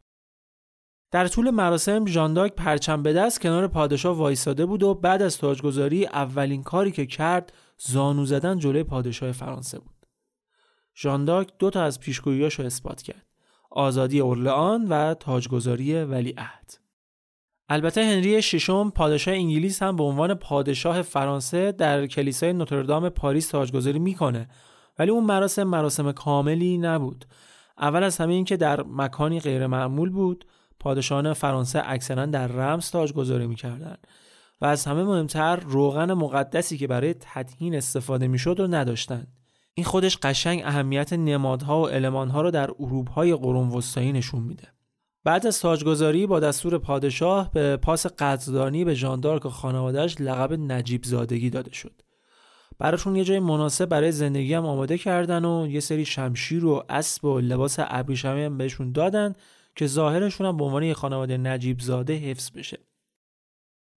در طول مراسم ژانداک پرچم به دست کنار پادشاه وایساده بود و بعد از تاجگذاری اولین کاری که کرد زانو زدن جلوی پادشاه فرانسه بود. ژانداک دو تا از پیشگوییاشو اثبات کرد. آزادی اورلئان و تاجگذاری ولیعهد. البته هنری ششم پادشاه انگلیس هم به عنوان پادشاه فرانسه در کلیسای نوتردام پاریس تاجگذاری می‌کنه ولی اون مراسم مراسم کاملی نبود. اول از همه این که در مکانی غیر معمول بود پادشاهان فرانسه اکثرا در رمز تاجگذاری می‌کردند و از همه مهمتر روغن مقدسی که برای تدهین استفاده می‌شد رو نداشتند. این خودش قشنگ اهمیت نمادها و المانها رو در اروپای قرون وسطایی نشون میده. بعد از تاجگذاری با دستور پادشاه به پاس قدردانی به ژاندارک و خانوادهش لقب نجیب زادگی داده شد. براشون یه جای مناسب برای زندگی هم آماده کردن و یه سری شمشیر و اسب و لباس ابریشمی هم بهشون دادن که ظاهرشون هم به عنوان یه خانواده نجیب زاده حفظ بشه.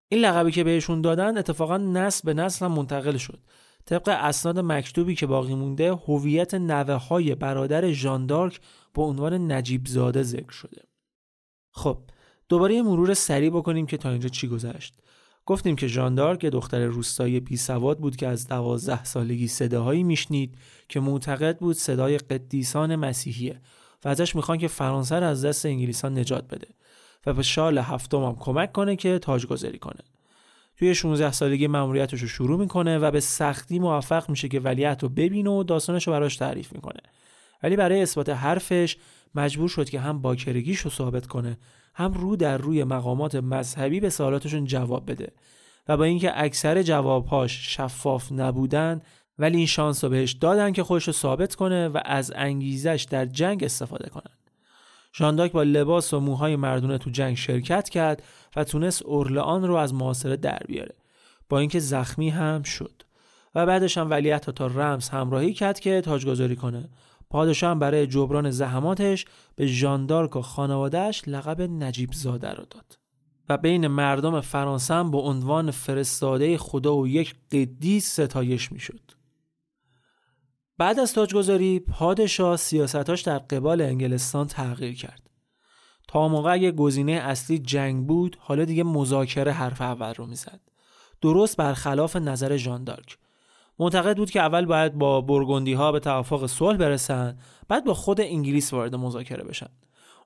این لقبی که بهشون دادن اتفاقا نسل به نسل هم منتقل شد. طبق اسناد مکتوبی که باقی مونده هویت نوه های برادر ژاندارک به عنوان نجیب زاده ذکر شده. خب دوباره یه مرور سریع بکنیم که تا اینجا چی گذشت. گفتیم که ژاندارک یه دختر روستایی بی سواد بود که از دوازده سالگی صداهایی میشنید که معتقد بود صدای قدیسان مسیحیه. و ازش می‌خوان که فرانسه رو از دست انگلیسان نجات بده و به شال هفتم هم کمک کنه که تاجگذاری کنه. توی 16 سالگی مأموریتش رو شروع می‌کنه و به سختی موفق میشه که ولیعت رو ببینه و داستانش رو براش تعریف می‌کنه. ولی برای اثبات حرفش مجبور شد که هم باکرگیش رو ثابت کنه هم رو در روی مقامات مذهبی به سوالاتشون جواب بده و با اینکه اکثر جوابهاش شفاف نبودن ولی این شانس رو بهش دادن که خودش رو ثابت کنه و از انگیزش در جنگ استفاده کنن. ژانداک با لباس و موهای مردونه تو جنگ شرکت کرد و تونست اورلان رو از محاصره در بیاره با اینکه زخمی هم شد و بعدش هم ولیعت تا رمز همراهی کرد که تاجگذاری کنه پادشاه برای جبران زحماتش به ژاندارک و خانوادهش لقب نجیب زاده رو داد و بین مردم فرانسه هم به عنوان فرستاده خدا و یک قدیس ستایش می‌شد. بعد از تاجگذاری پادشاه سیاستاش در قبال انگلستان تغییر کرد. تا موقع گزینه اصلی جنگ بود حالا دیگه مذاکره حرف اول رو می‌زد. درست برخلاف نظر ژاندارک. معتقد بود که اول باید با برگندی ها به توافق صلح برسن بعد با خود انگلیس وارد مذاکره بشن.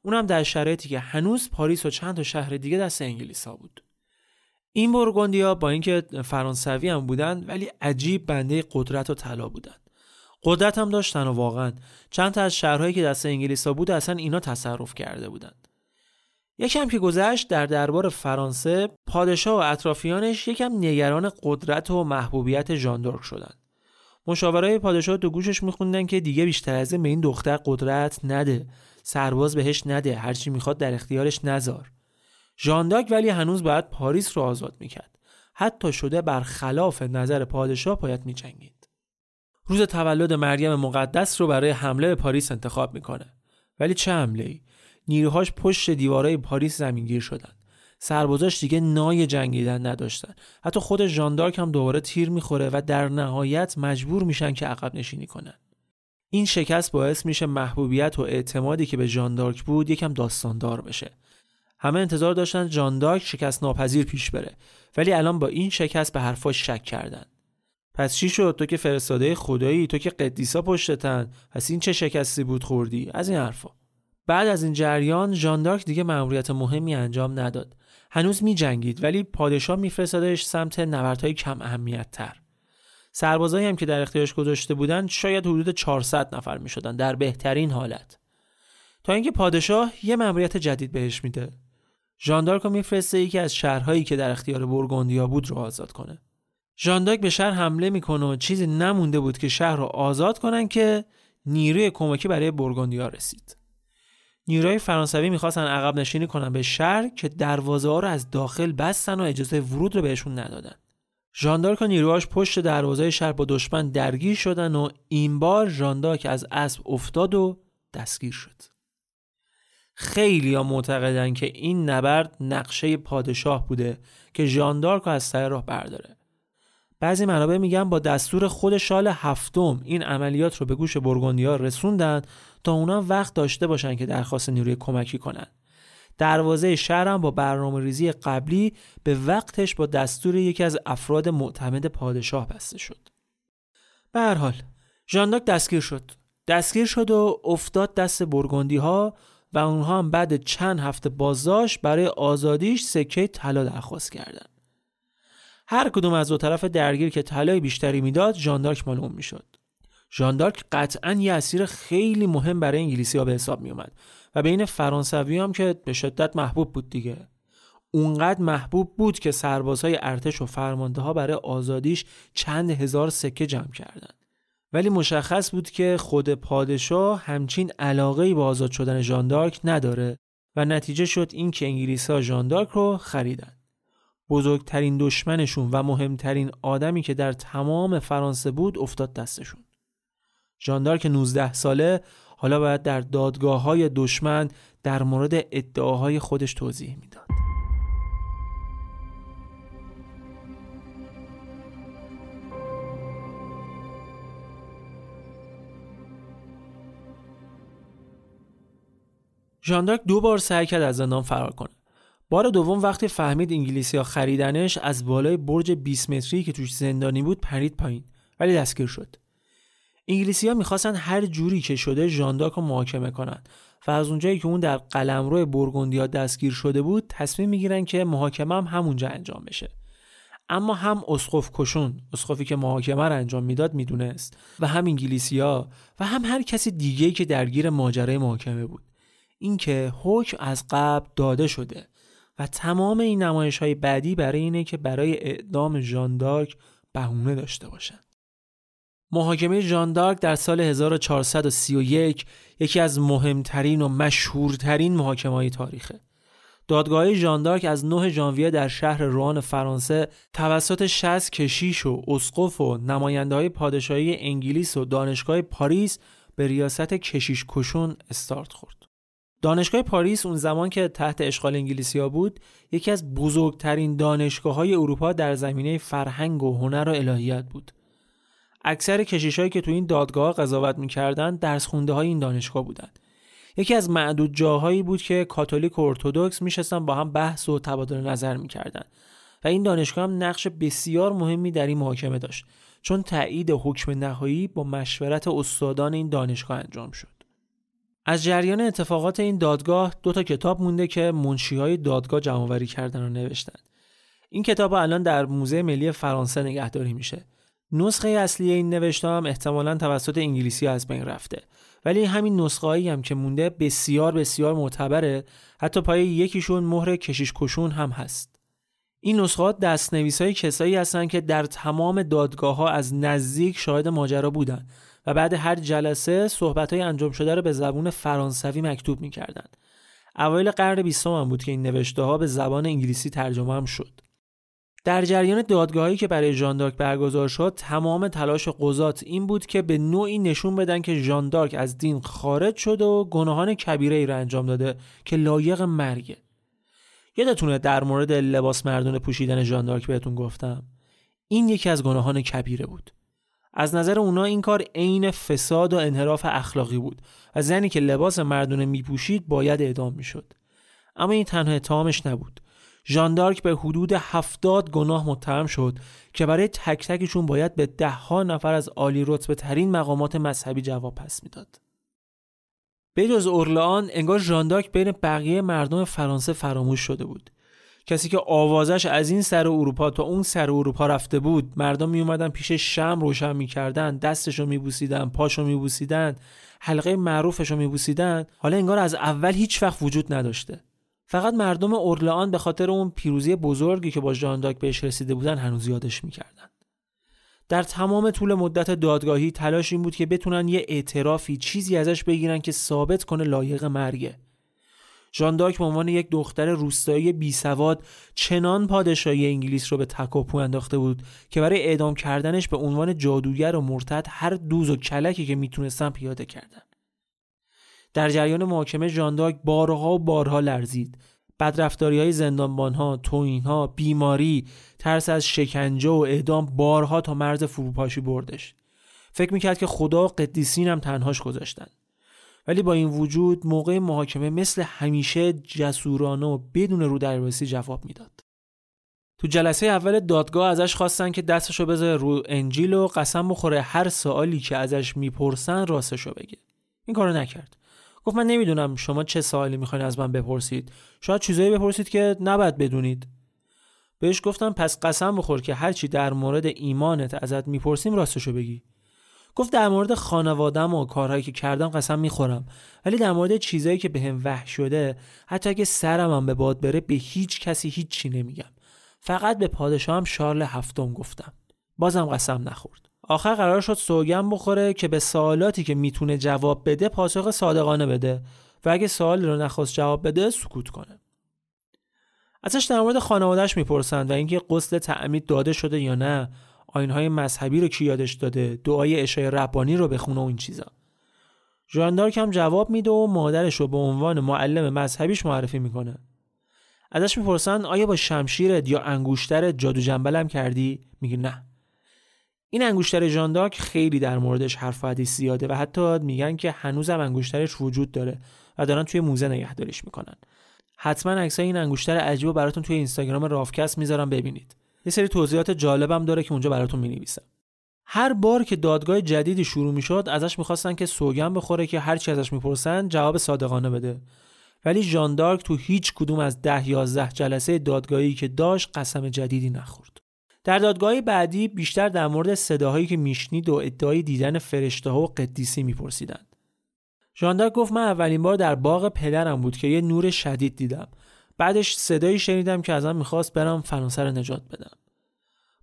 اونم در شرایطی که هنوز پاریس و چند تا شهر دیگه دست انگلیس ها بود. این ها با اینکه فرانسوی هم بودن ولی عجیب بنده قدرت و طلا بودن. قدرت هم داشتن و واقعا چند تا از شهرهایی که دست انگلیس ها بود اصلا اینا تصرف کرده بودند. یکم که گذشت در دربار فرانسه پادشاه و اطرافیانش یکم نگران قدرت و محبوبیت ژاندارک شدند. مشاورای پادشاه تو گوشش میخوندن که دیگه بیشتر از این به این دختر قدرت نده سرباز بهش نده هرچی می‌خواد در اختیارش نذار ژاندارک ولی هنوز باید پاریس رو آزاد می‌کرد حتی شده بر خلاف نظر پادشاه باید میجنگید روز تولد مریم مقدس رو برای حمله به پاریس انتخاب می‌کنه. ولی چه حمله ای؟ نیروهاش پشت دیوارای پاریس زمینگیر شدن. سربازاش دیگه نای جنگیدن نداشتن. حتی خود ژاندارک هم دوباره تیر می‌خوره و در نهایت مجبور میشن که عقب نشینی کنن. این شکست باعث میشه محبوبیت و اعتمادی که به ژاندارک بود یکم داستاندار بشه. همه انتظار داشتن ژاندارک شکست ناپذیر پیش بره. ولی الان با این شکست به حرفاش شک کردن. پس چی شد؟ تو که فرستاده خدایی تو که قدیسا پشتتن. پس این چه شکستی بود خوردی؟ از این حرفا. بعد از این جریان ژاندارک دیگه مأموریت مهمی انجام نداد. هنوز می جنگید ولی پادشاه میفرستادش سمت نبردهای کم اهمیت تر سربازایی هم که در اختیارش گذاشته بودند شاید حدود 400 نفر می شدن در بهترین حالت. تا اینکه پادشاه یه مأموریت جدید بهش میده. ژاندارک رو میفرسته یکی از شهرهایی که در اختیار برگوندیا بود رو آزاد کنه. ژاندارک به شهر حمله می‌کنه و چیزی نمونده بود که شهر رو آزاد کنن که نیروی کمکی برای برگوندیا رسید. نیروهای فرانسوی می‌خواستن عقب نشینی کنن به شهر که دروازه ها رو از داخل بستن و اجازه ورود رو بهشون ندادن. ژاندارک و نیروهاش پشت دروازه شهر با دشمن درگیر شدن و این بار ژاندارک از اسب افتاد و دستگیر شد. خیلی ها معتقدن که این نبرد نقشه پادشاه بوده که ژاندارک از سر راه برداره. بعضی منابع میگن با دستور خود شال هفتم این عملیات رو به گوش برگوندیا رسوندن تا اونا وقت داشته باشن که درخواست نیروی کمکی کنن دروازه شهرم با برنامه ریزی قبلی به وقتش با دستور یکی از افراد معتمد پادشاه بسته شد. به هر حال ژانداک دستگیر شد. دستگیر شد و افتاد دست برگندی ها و اونها هم بعد چند هفته بازداشت برای آزادیش سکه طلا درخواست کردند. هر کدوم از دو طرف درگیر که طلای بیشتری می‌داد ژاندارک مال می‌شد. ژاندارک قطعا یه اسیر خیلی مهم برای انگلیسی ها به حساب می اومد و بین فرانسوی هم که به شدت محبوب بود دیگه اونقدر محبوب بود که سربازهای ارتش و فرمانده ها برای آزادیش چند هزار سکه جمع کردند. ولی مشخص بود که خود پادشاه همچین علاقه به آزاد شدن ژاندارک نداره و نتیجه شد این که انگلیس ها ژاندارک رو خریدن. بزرگترین دشمنشون و مهمترین آدمی که در تمام فرانسه بود افتاد دستشون. ژاندارک 19 ساله حالا باید در دادگاه های دشمن در مورد ادعاهای خودش توضیح می‌داد. ژاندارک دو بار سعی کرد از زندان فرار کنه. بار دوم وقتی فهمید انگلیسی ها خریدنش از بالای برج 20 متری که توش زندانی بود پرید پایین ولی دستگیر شد. انگلیسی ها می‌خواستن هر جوری که شده ژاندارک رو محاکمه کنند و از اونجایی که اون در قلمرو برگوندیا دستگیر شده بود تصمیم می‌گیرن که محاکمه هم همونجا انجام بشه. اما هم اسقف کشون اسقفی که محاکمه رو انجام می‌داد می‌دونست و هم انگلیسیا و هم هر کسی دیگه که درگیر ماجرای محاکمه بود. اینکه حکم از قبل داده شده. و تمام این نمایش های بعدی برای اینه که برای اعدام ژاندارک بهونه داشته باشن محاکمه ژاندارک در سال 1431 یکی از مهمترین و مشهورترین محاکمه های تاریخه. دادگاه ژاندارک از 9 ژانویه در شهر روان فرانسه توسط 60 کشیش و اسقف و نماینده های پادشاهی انگلیس و دانشگاه پاریس به ریاست کشیش کشون استارت خورد. دانشگاه پاریس اون زمان که تحت اشغال انگلیسیا بود یکی از بزرگترین دانشگاه های اروپا در زمینه فرهنگ و هنر و الهیات بود. اکثر کشیشایی که تو این دادگاه قضاوت می‌کردند درس خونده های این دانشگاه بودند یکی از معدود جاهایی بود که کاتولیک و ارتودکس میشستن با هم بحث و تبادل نظر می‌کردند و این دانشگاه هم نقش بسیار مهمی در این محاکمه داشت چون تایید حکم نهایی با مشورت استادان این دانشگاه انجام شد از جریان اتفاقات این دادگاه دو تا کتاب مونده که منشی های دادگاه جمعآوری کردن و نوشتن. این کتاب الان در موزه ملی فرانسه نگهداری میشه. نسخه اصلی این نوشته هم احتمالا توسط انگلیسی از بین رفته. ولی همین نسخه هم که مونده بسیار بسیار معتبره. حتی پای یکیشون مهر کشیش کشون هم هست. این نسخه ها دست نویس های کسایی هستن که در تمام دادگاه ها از نزدیک شاهد ماجرا بودن. و بعد هر جلسه صحبت های انجام شده رو به زبون فرانسوی مکتوب می‌کردن اوایل قرن بیستم هم بود که این نوشته ها به زبان انگلیسی ترجمه هم شد. در جریان دادگاهی که برای ژاندارک برگزار شد تمام تلاش قضات این بود که به نوعی نشون بدن که ژاندارک از دین خارج شده و گناهان کبیره ای را انجام داده که لایق مرگه. یادتونه در مورد لباس مردونه پوشیدن ژاندارک بهتون گفتم؟ این یکی از گناهان کبیره بود. از نظر اونا این کار عین فساد و انحراف اخلاقی بود و زنی که لباس مردونه میپوشید باید اعدام می‌شد اما این تنها اتهامش نبود ژاندارک به حدود هفتاد گناه متهم شد که برای تک تکشون باید به ده ها نفر از عالی رتبه ترین مقامات مذهبی جواب پس می‌داد. به جز اورلان انگار ژاندارک بین بقیه مردم فرانسه فراموش شده بود. کسی که آوازش از این سر اروپا تا اون سر اروپا رفته بود مردم می اومدن پیش شم روشن می‌کردن دستشو میبوسیدن پاشو میبوسیدن حلقه معروفشو میبوسیدن حالا انگار از اول هیچ وقت وجود نداشته فقط مردم اورلان به خاطر اون پیروزی بزرگی که با ژانداک بهش رسیده بودن هنوز یادش می‌کردن. در تمام طول مدت دادگاهی تلاش این بود که بتونن یه اعترافی چیزی ازش بگیرن که ثابت کنه لایق مرگه. ژانداک به عنوان یک دختر روستایی بی سواد چنان پادشاهی انگلیس رو به تکاپو انداخته بود که برای اعدام کردنش به عنوان جادوگر و مرتد هر دوز و کلکی که می‌تونستن پیاده کردن. در جریان محاکمه ژانداک بارها و بارها لرزید بدرفتاری های زندانبان ها، توین ها، بیماری، ترس از شکنجه و اعدام بارها تا مرز فروپاشی بردش. فکر می‌کرد که خدا و قدیسین هم تنهاش گذاشتن. ولی با این وجود موقع محاکمه مثل همیشه جسورانه و بدون رو درواسی جواب می‌داد. تو جلسه اول دادگاه ازش خواستن که دستشو بذاره رو انجیل و قسم بخوره هر سوالی که ازش می‌پرسن راستشو بگه. این کارو نکرد. گفت من نمی‌دونم شما چه سوالی می‌خواین از من بپرسید شاید چیزایی بپرسید که نباید بدونید بهش گفتم پس قسم بخور که هرچی در مورد ایمانت ازت می‌پرسیم راستشو بگی گفت در مورد خانوادم و کارهایی که کردم قسم می‌خورم. ولی در مورد چیزایی که بهم به وحش شده حتی اگه سرم هم به باد بره به هیچ کسی هیچی نمیگم. فقط به پادشاهم شارل هفتم گفتم. بازم قسم نخورد. آخر قرار شد سوگن بخوره که به سوالاتی که می‌تونه جواب بده پاسخ صادقانه بده و اگه سوال رو نخواست جواب بده سکوت کنه. ازش در مورد خانوادهش می‌پرسند و اینکه قسل تعمید داده شده یا نه. آینهای مذهبی رو کی یادش داده؟ دعای اشای ربانی رو بخونه و این چیزا. ژاندارک هم جواب میده و مادرش رو به عنوان معلم مذهبیش معرفی می‌کنه. ازش می‌پرسن آیا با شمشیرت یا انگوشترت جادو جنبلم کردی؟ میگه نه. این انگشتر ژانداک خیلی در موردش حرف و حدیث زیاده و حتی میگن که هنوزم انگشترش وجود داره و دارن توی موزه نگهداریش می‌کنن. حتما عکسای این انگشتر عجیب براتون توی اینستاگرام رافکست می‌ذارم ببینید. یه سری توضیحات جالبم داره که اونجا براتون می‌نویسم هر بار که دادگاه جدیدی شروع می‌شد ازش می‌خواستن که سوگن بخوره که هر چی ازش می‌پرسن جواب صادقانه بده ولی ژان دارک تو هیچ کدوم از ده یازده جلسه دادگاهی که داشت قسم جدیدی نخورد در دادگاه بعدی بیشتر در مورد صداهایی که میشنید و ادعای دیدن فرشته ها و قدیسی میپرسیدند. ژاندارک گفت من اولین بار در باغ پدرم بود که یه نور شدید دیدم. بعدش صدایی شنیدم که ازم می‌خواست برم فرانسه رو نجات بدم.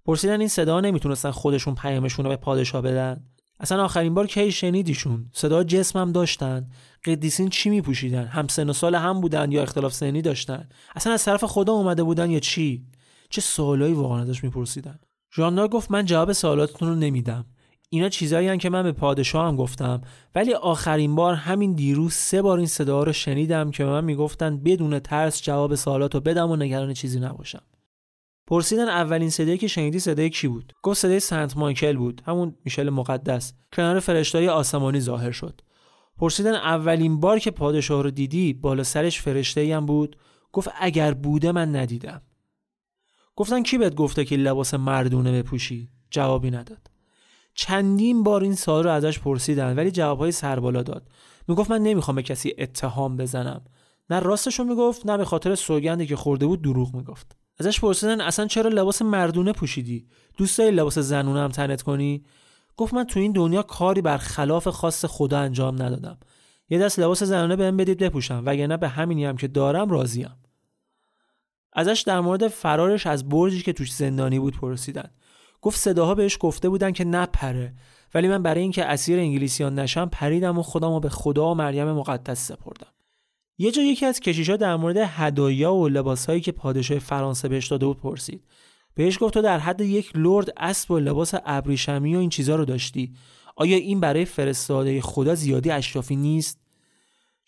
پرسیدن این صدا نمی‌تونستن خودشون پیامشون رو به پادشاه بدن. اصلا آخرین بار کی شنیدیشون؟ صدا جسمم داشتن. قدیسین چی میپوشیدن؟ هم سن و سال هم بودن یا اختلاف سنی داشتن؟ اصلا از طرف خدا اومده بودن یا چی؟ چه سوالایی واقعا ازش میپرسیدن ژاندار گفت من جواب سوالاتتون رو نمیدم اینا چیزایی که من به پادشاه هم گفتم. ولی آخرین بار همین دیروز سه بار این صدا رو شنیدم که من می‌گفتن بدون ترس جواب سوالات رو بدم و نگران چیزی نباشم. پرسیدن اولین صدایی که شنیدی صدای کی بود؟ گفت صدای سنت مایکل بود همون میشل مقدس. کنار فرشتای آسمانی ظاهر شد. پرسیدن اولین بار که پادشاه رو دیدی بالا سرش فرشته هم بود؟ گفت اگر بوده من ندیدم. گفتن کی بهت گفته که لباس مردونه بپوشی؟ جوابی نداد. چندین بار این سوال رو ازش پرسیدن ولی جوابهای سربالا داد. می‌گفت من نمی‌خوام به کسی اتهام بزنم. نه راستشو می‌گفت نه به خاطر سوگندی که خورده بود دروغ می‌گفت. ازش پرسیدن اصلا چرا لباس مردونه پوشیدی؟ دوست داری لباس زنونه هم تنت کنی؟ گفت من تو این دنیا کاری بر خلاف خاص خدا انجام ندادم. یه دست لباس زنونه بهم بدید بپوشم وگرنه به همینی هم که دارم راضیم. ازش در مورد فرارش از برجی که توش زندانی بود پرسیدن. گفت صداها بهش گفته بودن که نپره. ولی من برای اینکه اسیر انگلیسیان نشم پریدم و خودم رو به خدا و مریم مقدس سپردم. یه جا یکی از کشیشا در مورد هدایا و لباسهایی که پادشاه فرانسه بهش داده بود پرسید. بهش گفت تو در حد یک لرد اسب و لباس ابریشمی و این چیزا رو داشتی. آیا این برای فرستاده خدا زیادی اشرافی نیست؟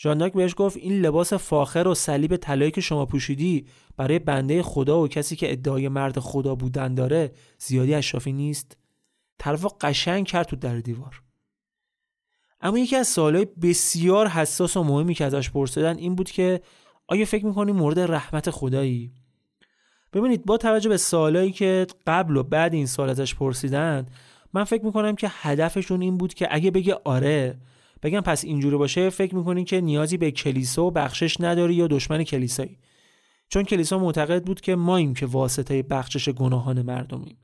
ژانداک بهش گفت این لباس فاخر و صلیب طلایی که شما پوشیدی برای بنده خدا و کسی که ادعای مرد خدا بودن داره زیادی اشرافی نیست؟ طرف قشنگ کرد تو در دیوار. اما یکی از سوالای بسیار حساس و مهمی که ازش پرسیدن این بود که آیا فکر می‌کنی مورد رحمت خدایی؟ ببینید با توجه به سوالایی که قبل و بعد این سال ازش پرسیدن من فکر می‌کنم که هدفشون این بود که اگه بگه آره بگم پس اینجوری باشه فکر می‌کنین که نیازی به کلیسا و بخشش نداری یا دشمن کلیسایی؟ چون کلیسا معتقد بود که ماییم که واسطه بخشش گناهان مردمیم.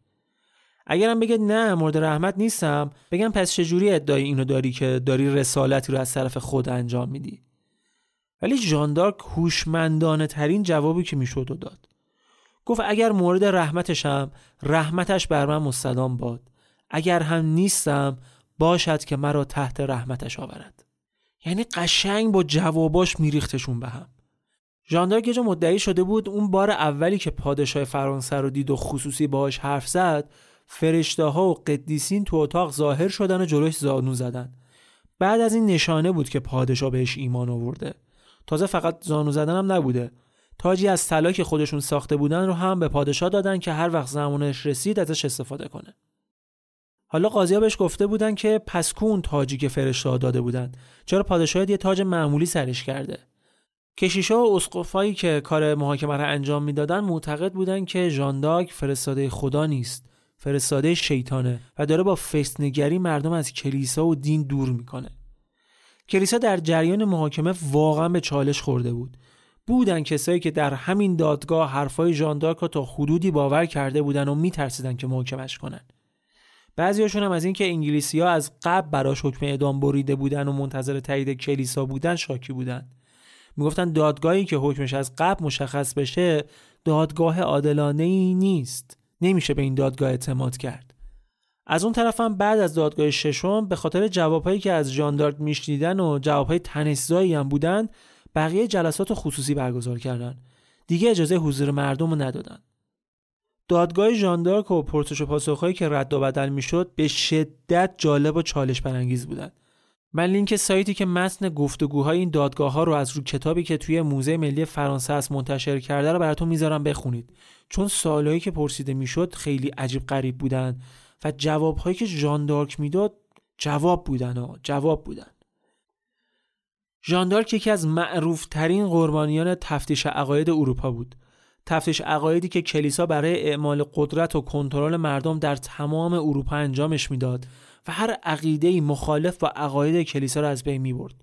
اگرم بگه نه مورد رحمت نیستم بگم پس چجوری ادعای اینو داری که داری رسالتی رو از طرف خود انجام میدی؟ ولی ژاندارک هوشمندانه ترین جوابی که می‌شد و داد. گفت اگر مورد رحمتشم رحمتش بر من مستدام باد. اگر هم نیستم باشد که مرا تحت رحمتش آورد یعنی قشنگ با جواباش میریختشون به هم. ژاندارک جا مدعی شده بود اون بار اولی که پادشاه فرانسه رو دید و خصوصی باهاش حرف زد فرشته ها و قدیسین تو اتاق ظاهر شدن و جلوش زانو زدن. بعد از این نشانه بود که پادشاه بهش ایمان آورده. تازه فقط زانو زدن هم نبوده. تاجی از طلا که خودشون ساخته بودن رو هم به پادشاه دادن که هر وقت زمانش رسید ازش استفاده کنه. حالا قاضیا بهش گفته بودن که پس کون تاجی که فرشته داده بودن؟ چرا پادشاه یه تاج معمولی سرش کرده؟ کشیشا و اسقفایی که کار محاکمه را انجام می‌دادن معتقد بودن که ژانداک فرستاده خدا نیست فرستاده شیطانه و داره با فسنگری مردم از کلیسا و دین دور می‌کنه. کلیسا در جریان محاکمه واقعا به چالش خورده بود. بودن کسایی که در همین دادگاه حرفای ژاندارک تا حدودی باور کرده بودن و میترسیدن که محاکمش کنن. بعضیاشون هم از اینکه انگلیسی ها از قبل براش حکم اعدام بریده بودن و منتظر تایید کلیسا بودن شاکی بودن. می‌گفتن دادگاهی که حکمش از قبل مشخص بشه دادگاه عادلانه ای نیست. نمیشه به این دادگاه اعتماد کرد. از اون طرفم بعد از دادگاه ششم به خاطر جوابهایی که از ژاندارک میشنیدن و جوابهای تنشزایی هم بودن بقیه جلسات خصوصی برگزار کردن. دیگه اجازه حضور مردم رو ندادن. دادگاه ژاندارک و پرسش و پاسخهایی که رد و بدل می‌شد به شدت جالب و چالش برانگیز بودن من لینک سایتی که متن گفتگوهای این دادگاه ها رو از رو کتابی که توی موزه ملی فرانسه است منتشر کرده رو براتون می‌ذارم بخونید. چون سالهایی که پرسیده می‌شد خیلی عجیب غریب بودن و جوابهایی که ژاندارک می‌داد جواب بودن ها جواب بودن. ژاندارک یکی از معروف ترین قربانیان تفتیش عقاید اروپا بود. تفتیش عقایدی که کلیسا برای اعمال قدرت و کنترل مردم در تمام اروپا انجامش می‌داد و هر عقیده مخالف با عقاید کلیسا را از بین می برد.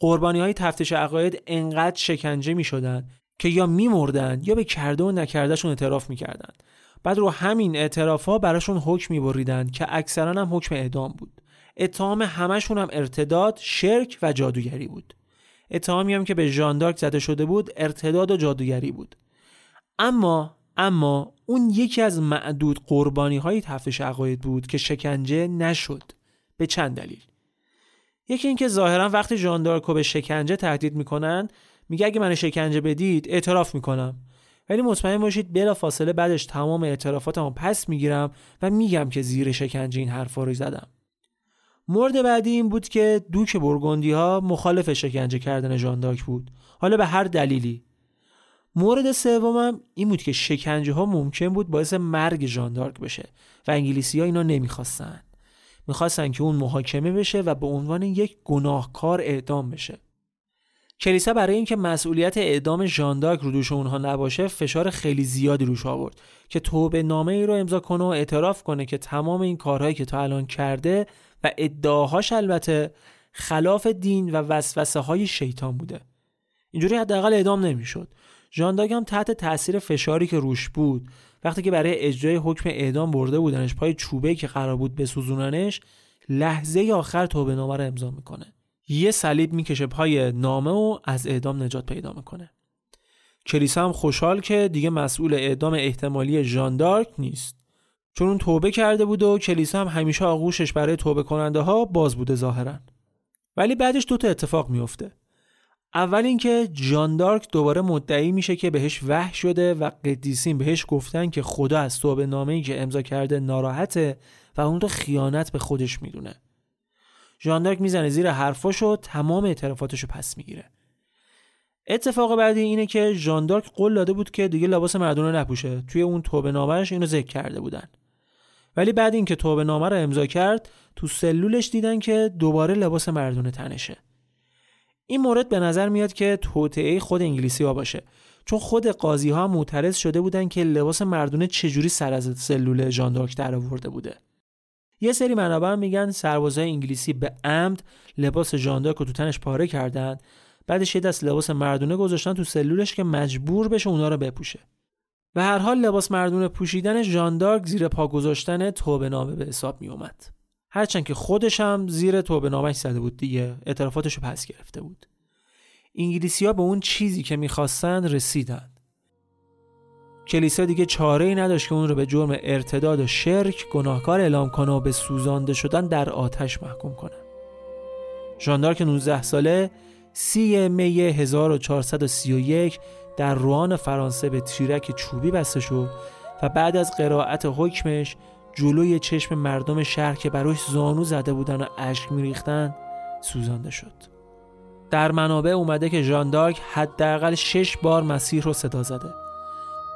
قربانی های تفتیش عقاید انقدر شکنجه می شدن که یا می مردن یا به کرده و نکردهشون اعتراف می کردن. بعد رو همین اعتراف ها براشون حکم می بریدن که اکثرا هم حکم اعدام بود. اتهام همشون هم ارتداد، شرک و جادوگری بود. اتهامی هم که به ژاندارک زده شده بود ارتداد و جادوگری بود. اما اما اون یکی از معدود قربانی های تفتش عقاید بود که شکنجه نشد. به چند دلیل. یکی اینکه ظاهرا وقتی ژاندارکو به شکنجه تهدید می‌کنن میگه اگه من شکنجه بدید اعتراف می‌کنم. ولی مطمئن باشید بلا فاصله بعدش تمام اعترافاتمو پس می‌گیرم و میگم که زیر شکنجه این حرفا رو زدم. مورد بعدی این بود که دوک برگندی ها مخالف شکنجه کردن ژاندارک بود. حالا به هر دلیلی. مورد سومم این بود که شکنجه ها ممکن بود باعث مرگ ژاندارک بشه و انگلیسی ها اینا نمی‌خواستن. می‌خواستن که اون محاکمه بشه و به عنوان یک گناهکار اعدام بشه. کلیسا برای اینکه مسئولیت اعدام ژاندارک رو دوش اونها نباشه فشار خیلی زیادی روش آورد که توبه نامه ای رو امضا کنه و اعتراف کنه که تمام این کارهایی که تا الان کرده و ادعاهاش البته خلاف دین و وسوسه های شیطان بوده. اینجوری حداقل اعدام نمی‌شد. ژانداگ هم تحت تاثیر فشاری که روش بود. وقتی که برای اجرای حکم اعدام برده بودنش پای چوبه که قرار بود بسوزوننش لحظه آخر توبه نامه رو امضا می‌کنه. یه صلیب می‌کشه پای نامه و از اعدام نجات پیدا می‌کنه. کلیسا هم خوشحال که دیگه مسئول اعدام احتمالی ژاندارک نیست. چون اون توبه کرده بود و کلیسا هم همیشه آغوشش برای توبه کننده ها باز بوده ظاهرا. ولی بعدش دو تا اتفاق میفته اول اینکه جان دارک دوباره مدعی میشه که بهش وحش شده و قدیسین بهش گفتن که خدا از توبه نامه ای که امضا کرده ناراحته و اون رو خیانت به خودش می‌دونه. ژاندارک می‌زنه زیر حرفاش و تمام اعترافاتش پس می‌گیره. اتفاق بعدی اینه که ژاندارک قول داده بود که دیگه لباس مردونه نپوشه. توی اون توبه نامش اینو ذکر کرده بودن. ولی بعد اینکه توبه نامه رو امضا کرد تو سلولش دیدن که دوباره لباس مردونه تنشه. این مورد به نظر میاد که توطئه خود انگلیسی ها باشه. چون خود قاضی ها معترض شده بودن که لباس مردونه چجوری سر از سلول ژاندارک در آورده بوده. یه سری منابع میگن سربازای انگلیسی به عمد لباس ژاندارک رو تو تنش پاره کردن بعدش یه دست لباس مردونه گذاشتن تو سلولش که مجبور بشه اونا رو بپوشه. به هر حال لباس مردونه پوشیدن ژاندارک زیر پا گذاشتن توبه نامه به حساب می اومد هرچند که خودش هم زیر توبه نامش زده بود دیگه اعترافاتش رو پس گرفته بود. انگلیسی ها به اون چیزی که می‌خواستن رسیدن کلیسا دیگه چاره ای نداشت که اون رو به جرم ارتداد و شرک گناهکار اعلام کنه و به سوزانده شدن در آتش محکوم کنه. ژاندارک 19 ساله سی می 1431 در روان فرانسه به تیرک چوبی بسته شد و بعد از قرائت حکمش جلوی چشم مردم شهر که براش زانو زده بودن و اشک میریختن سوزانده شد. در منابع اومده که ژاندارک حداقل شش بار مسیح رو صدا زده.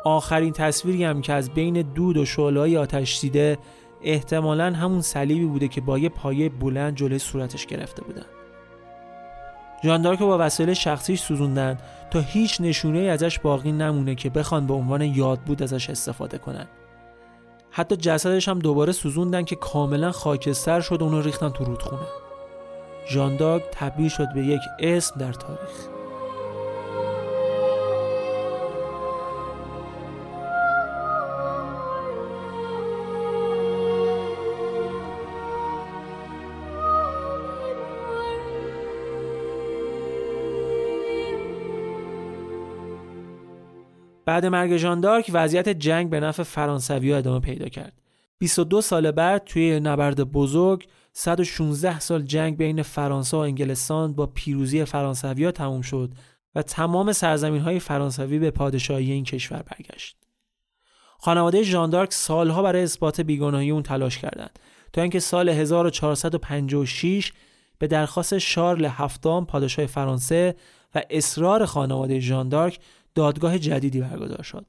آخرین تصویری هم که از بین دود و شعله‌های آتش دیده احتمالا همون صلیبی بوده که با یه پایه بلند جلوی صورتش گرفته بودن. ژاندارک با وسایل شخصیش سوزوندن تا هیچ نشونه ازش باقی نمونه که بخوان به عنوان یاد بود ازش استفاده کنن. حتی جسدش هم دوباره سوزوندن که کاملا خاکستر شد و اونو ریختن تو رودخونه. ژاندارک تبدیل شد به یک اسم در تاریخ. بعد مرگ ژاندارک وضعیت جنگ به نفع فرانسوی ها ادامه پیدا کرد 22 سال بعد توی نبرد بزرگ 116 سال جنگ بین فرانسه و انگلستان با پیروزی فرانسوی ها تموم شد و تمام سرزمین های فرانسوی به پادشاهی این کشور برگشت. خانواده ژاندارک سالها برای اثبات بیگناهی اون تلاش کردند تا اینکه سال 1456 به درخواست شارل هفتم پادشاه فرانسه و اصرار خانواده ژاندارک دادگاه جدیدی برگزار شد.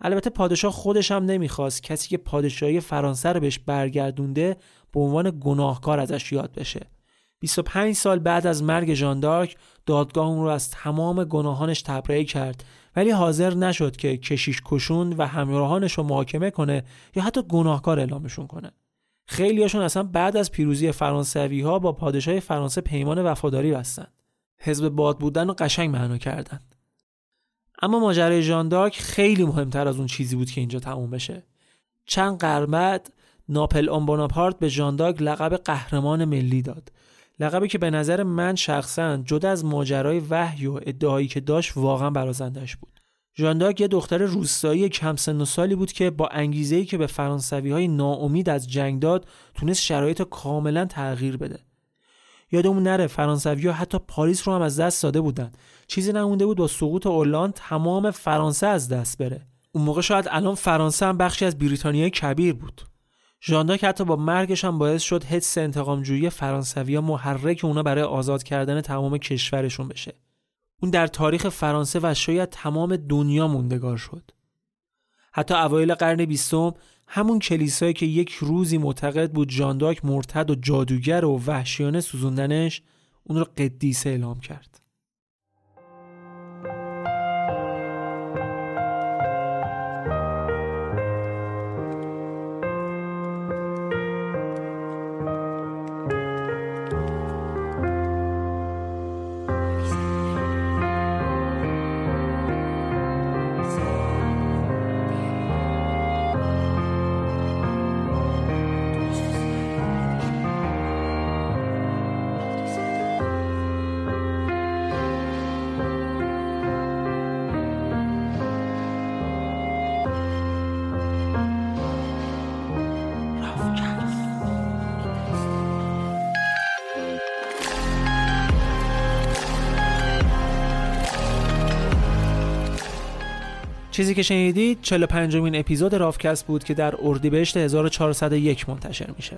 البته پادشاه خودش هم نمی‌خواست کسی که پادشاهی فرانسه رو بهش برگردونده به عنوان گناهکار ازش یاد بشه. 25 سال بعد از مرگ ژاندارک دادگاه اون رو از تمام گناهانش تبرئه کرد ولی حاضر نشد که کشیش کشون و همراهانش رو محاکمه کنه یا حتی گناهکار اعلامشون کنه. خیلیاشون اصلا بعد از پیروزی فرانسوی ها با پادشاه فرانسه پیمان وفاداری بستند. حزب باد بودن رو قشنگ معنا کردند. اما ماجرای ژاندارک خیلی مهمتر از اون چیزی بود که اینجا تموم بشه. چند قرن ناپل آن بوناپارت به ژاندارک لقب قهرمان ملی داد. لقبی که به نظر من شخصا جدا از ماجرای وحی و ادعایی که داشت واقعا برازندش بود. ژاندارک یه دختر روستایی کم سن و سالی بود که با انگیزه‌ای که به فرانسوی های ناامید از جنگ داد تونست شرایط کاملا تغییر بده. یادمون نره فرانسوی ها حتی پاریس رو هم از دست داده بودن. چیزی نمونده بود با سقوط اولان تمام فرانسه از دست بره. اون موقع شاید الان فرانسه هم بخشی از بریتانیای کبیر بود. ژانداک حتی با مرگش هم باعث شد حس انتقامجویی فرانسوی ها محرک اونا برای آزاد کردن تمام کشورشون بشه. اون در تاریخ فرانسه و شاید تمام دنیا موندگار شد. حتی اوایل قرن بیستم همون کلیسایی که یک روزی معتقد بود جانداک مرتد و جادوگر و وحشیانه سوزوندنش اون رو قدیسه اعلام کرد. چیزی که شنیدید 45 مین اپیزود رافکست بود که در اردیبهشت 1401 منتشر میشه.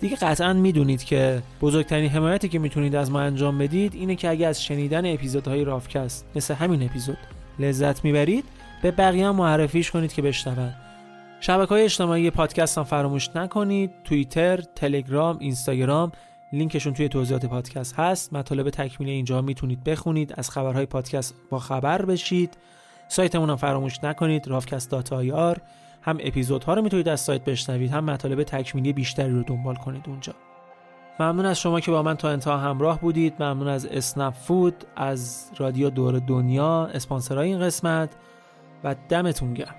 دیگه قطعا می‌دونید که بزرگترین حمایتی که می‌تونید از ما انجام بدید اینه که اگه از شنیدن اپیزودهای رافکست مثل همین اپیزود لذت می‌برید به بقیه معرفیش کنید که بشنون. شبکه های اجتماعی پادکست هم فراموش نکنید. توییتر، تلگرام، اینستاگرام لینکشون توی توضیحات پادکست هست. مطالب تکمیلی اینجا می‌تونید بخونید. از خبرهای پادکست با خبر بشید. سایتمون هم فراموش نکنید. رافکست هم اپیزودها رو می‌تونید از سایت بشنوید هم مطالب تکمیلی بیشتری رو دنبال کنید اونجا. ممنون از شما که با من تا انتها همراه بودید. ممنون از اسنپ فود از رادیو دور دنیا اسپانسرای این قسمت و دمتون گرم.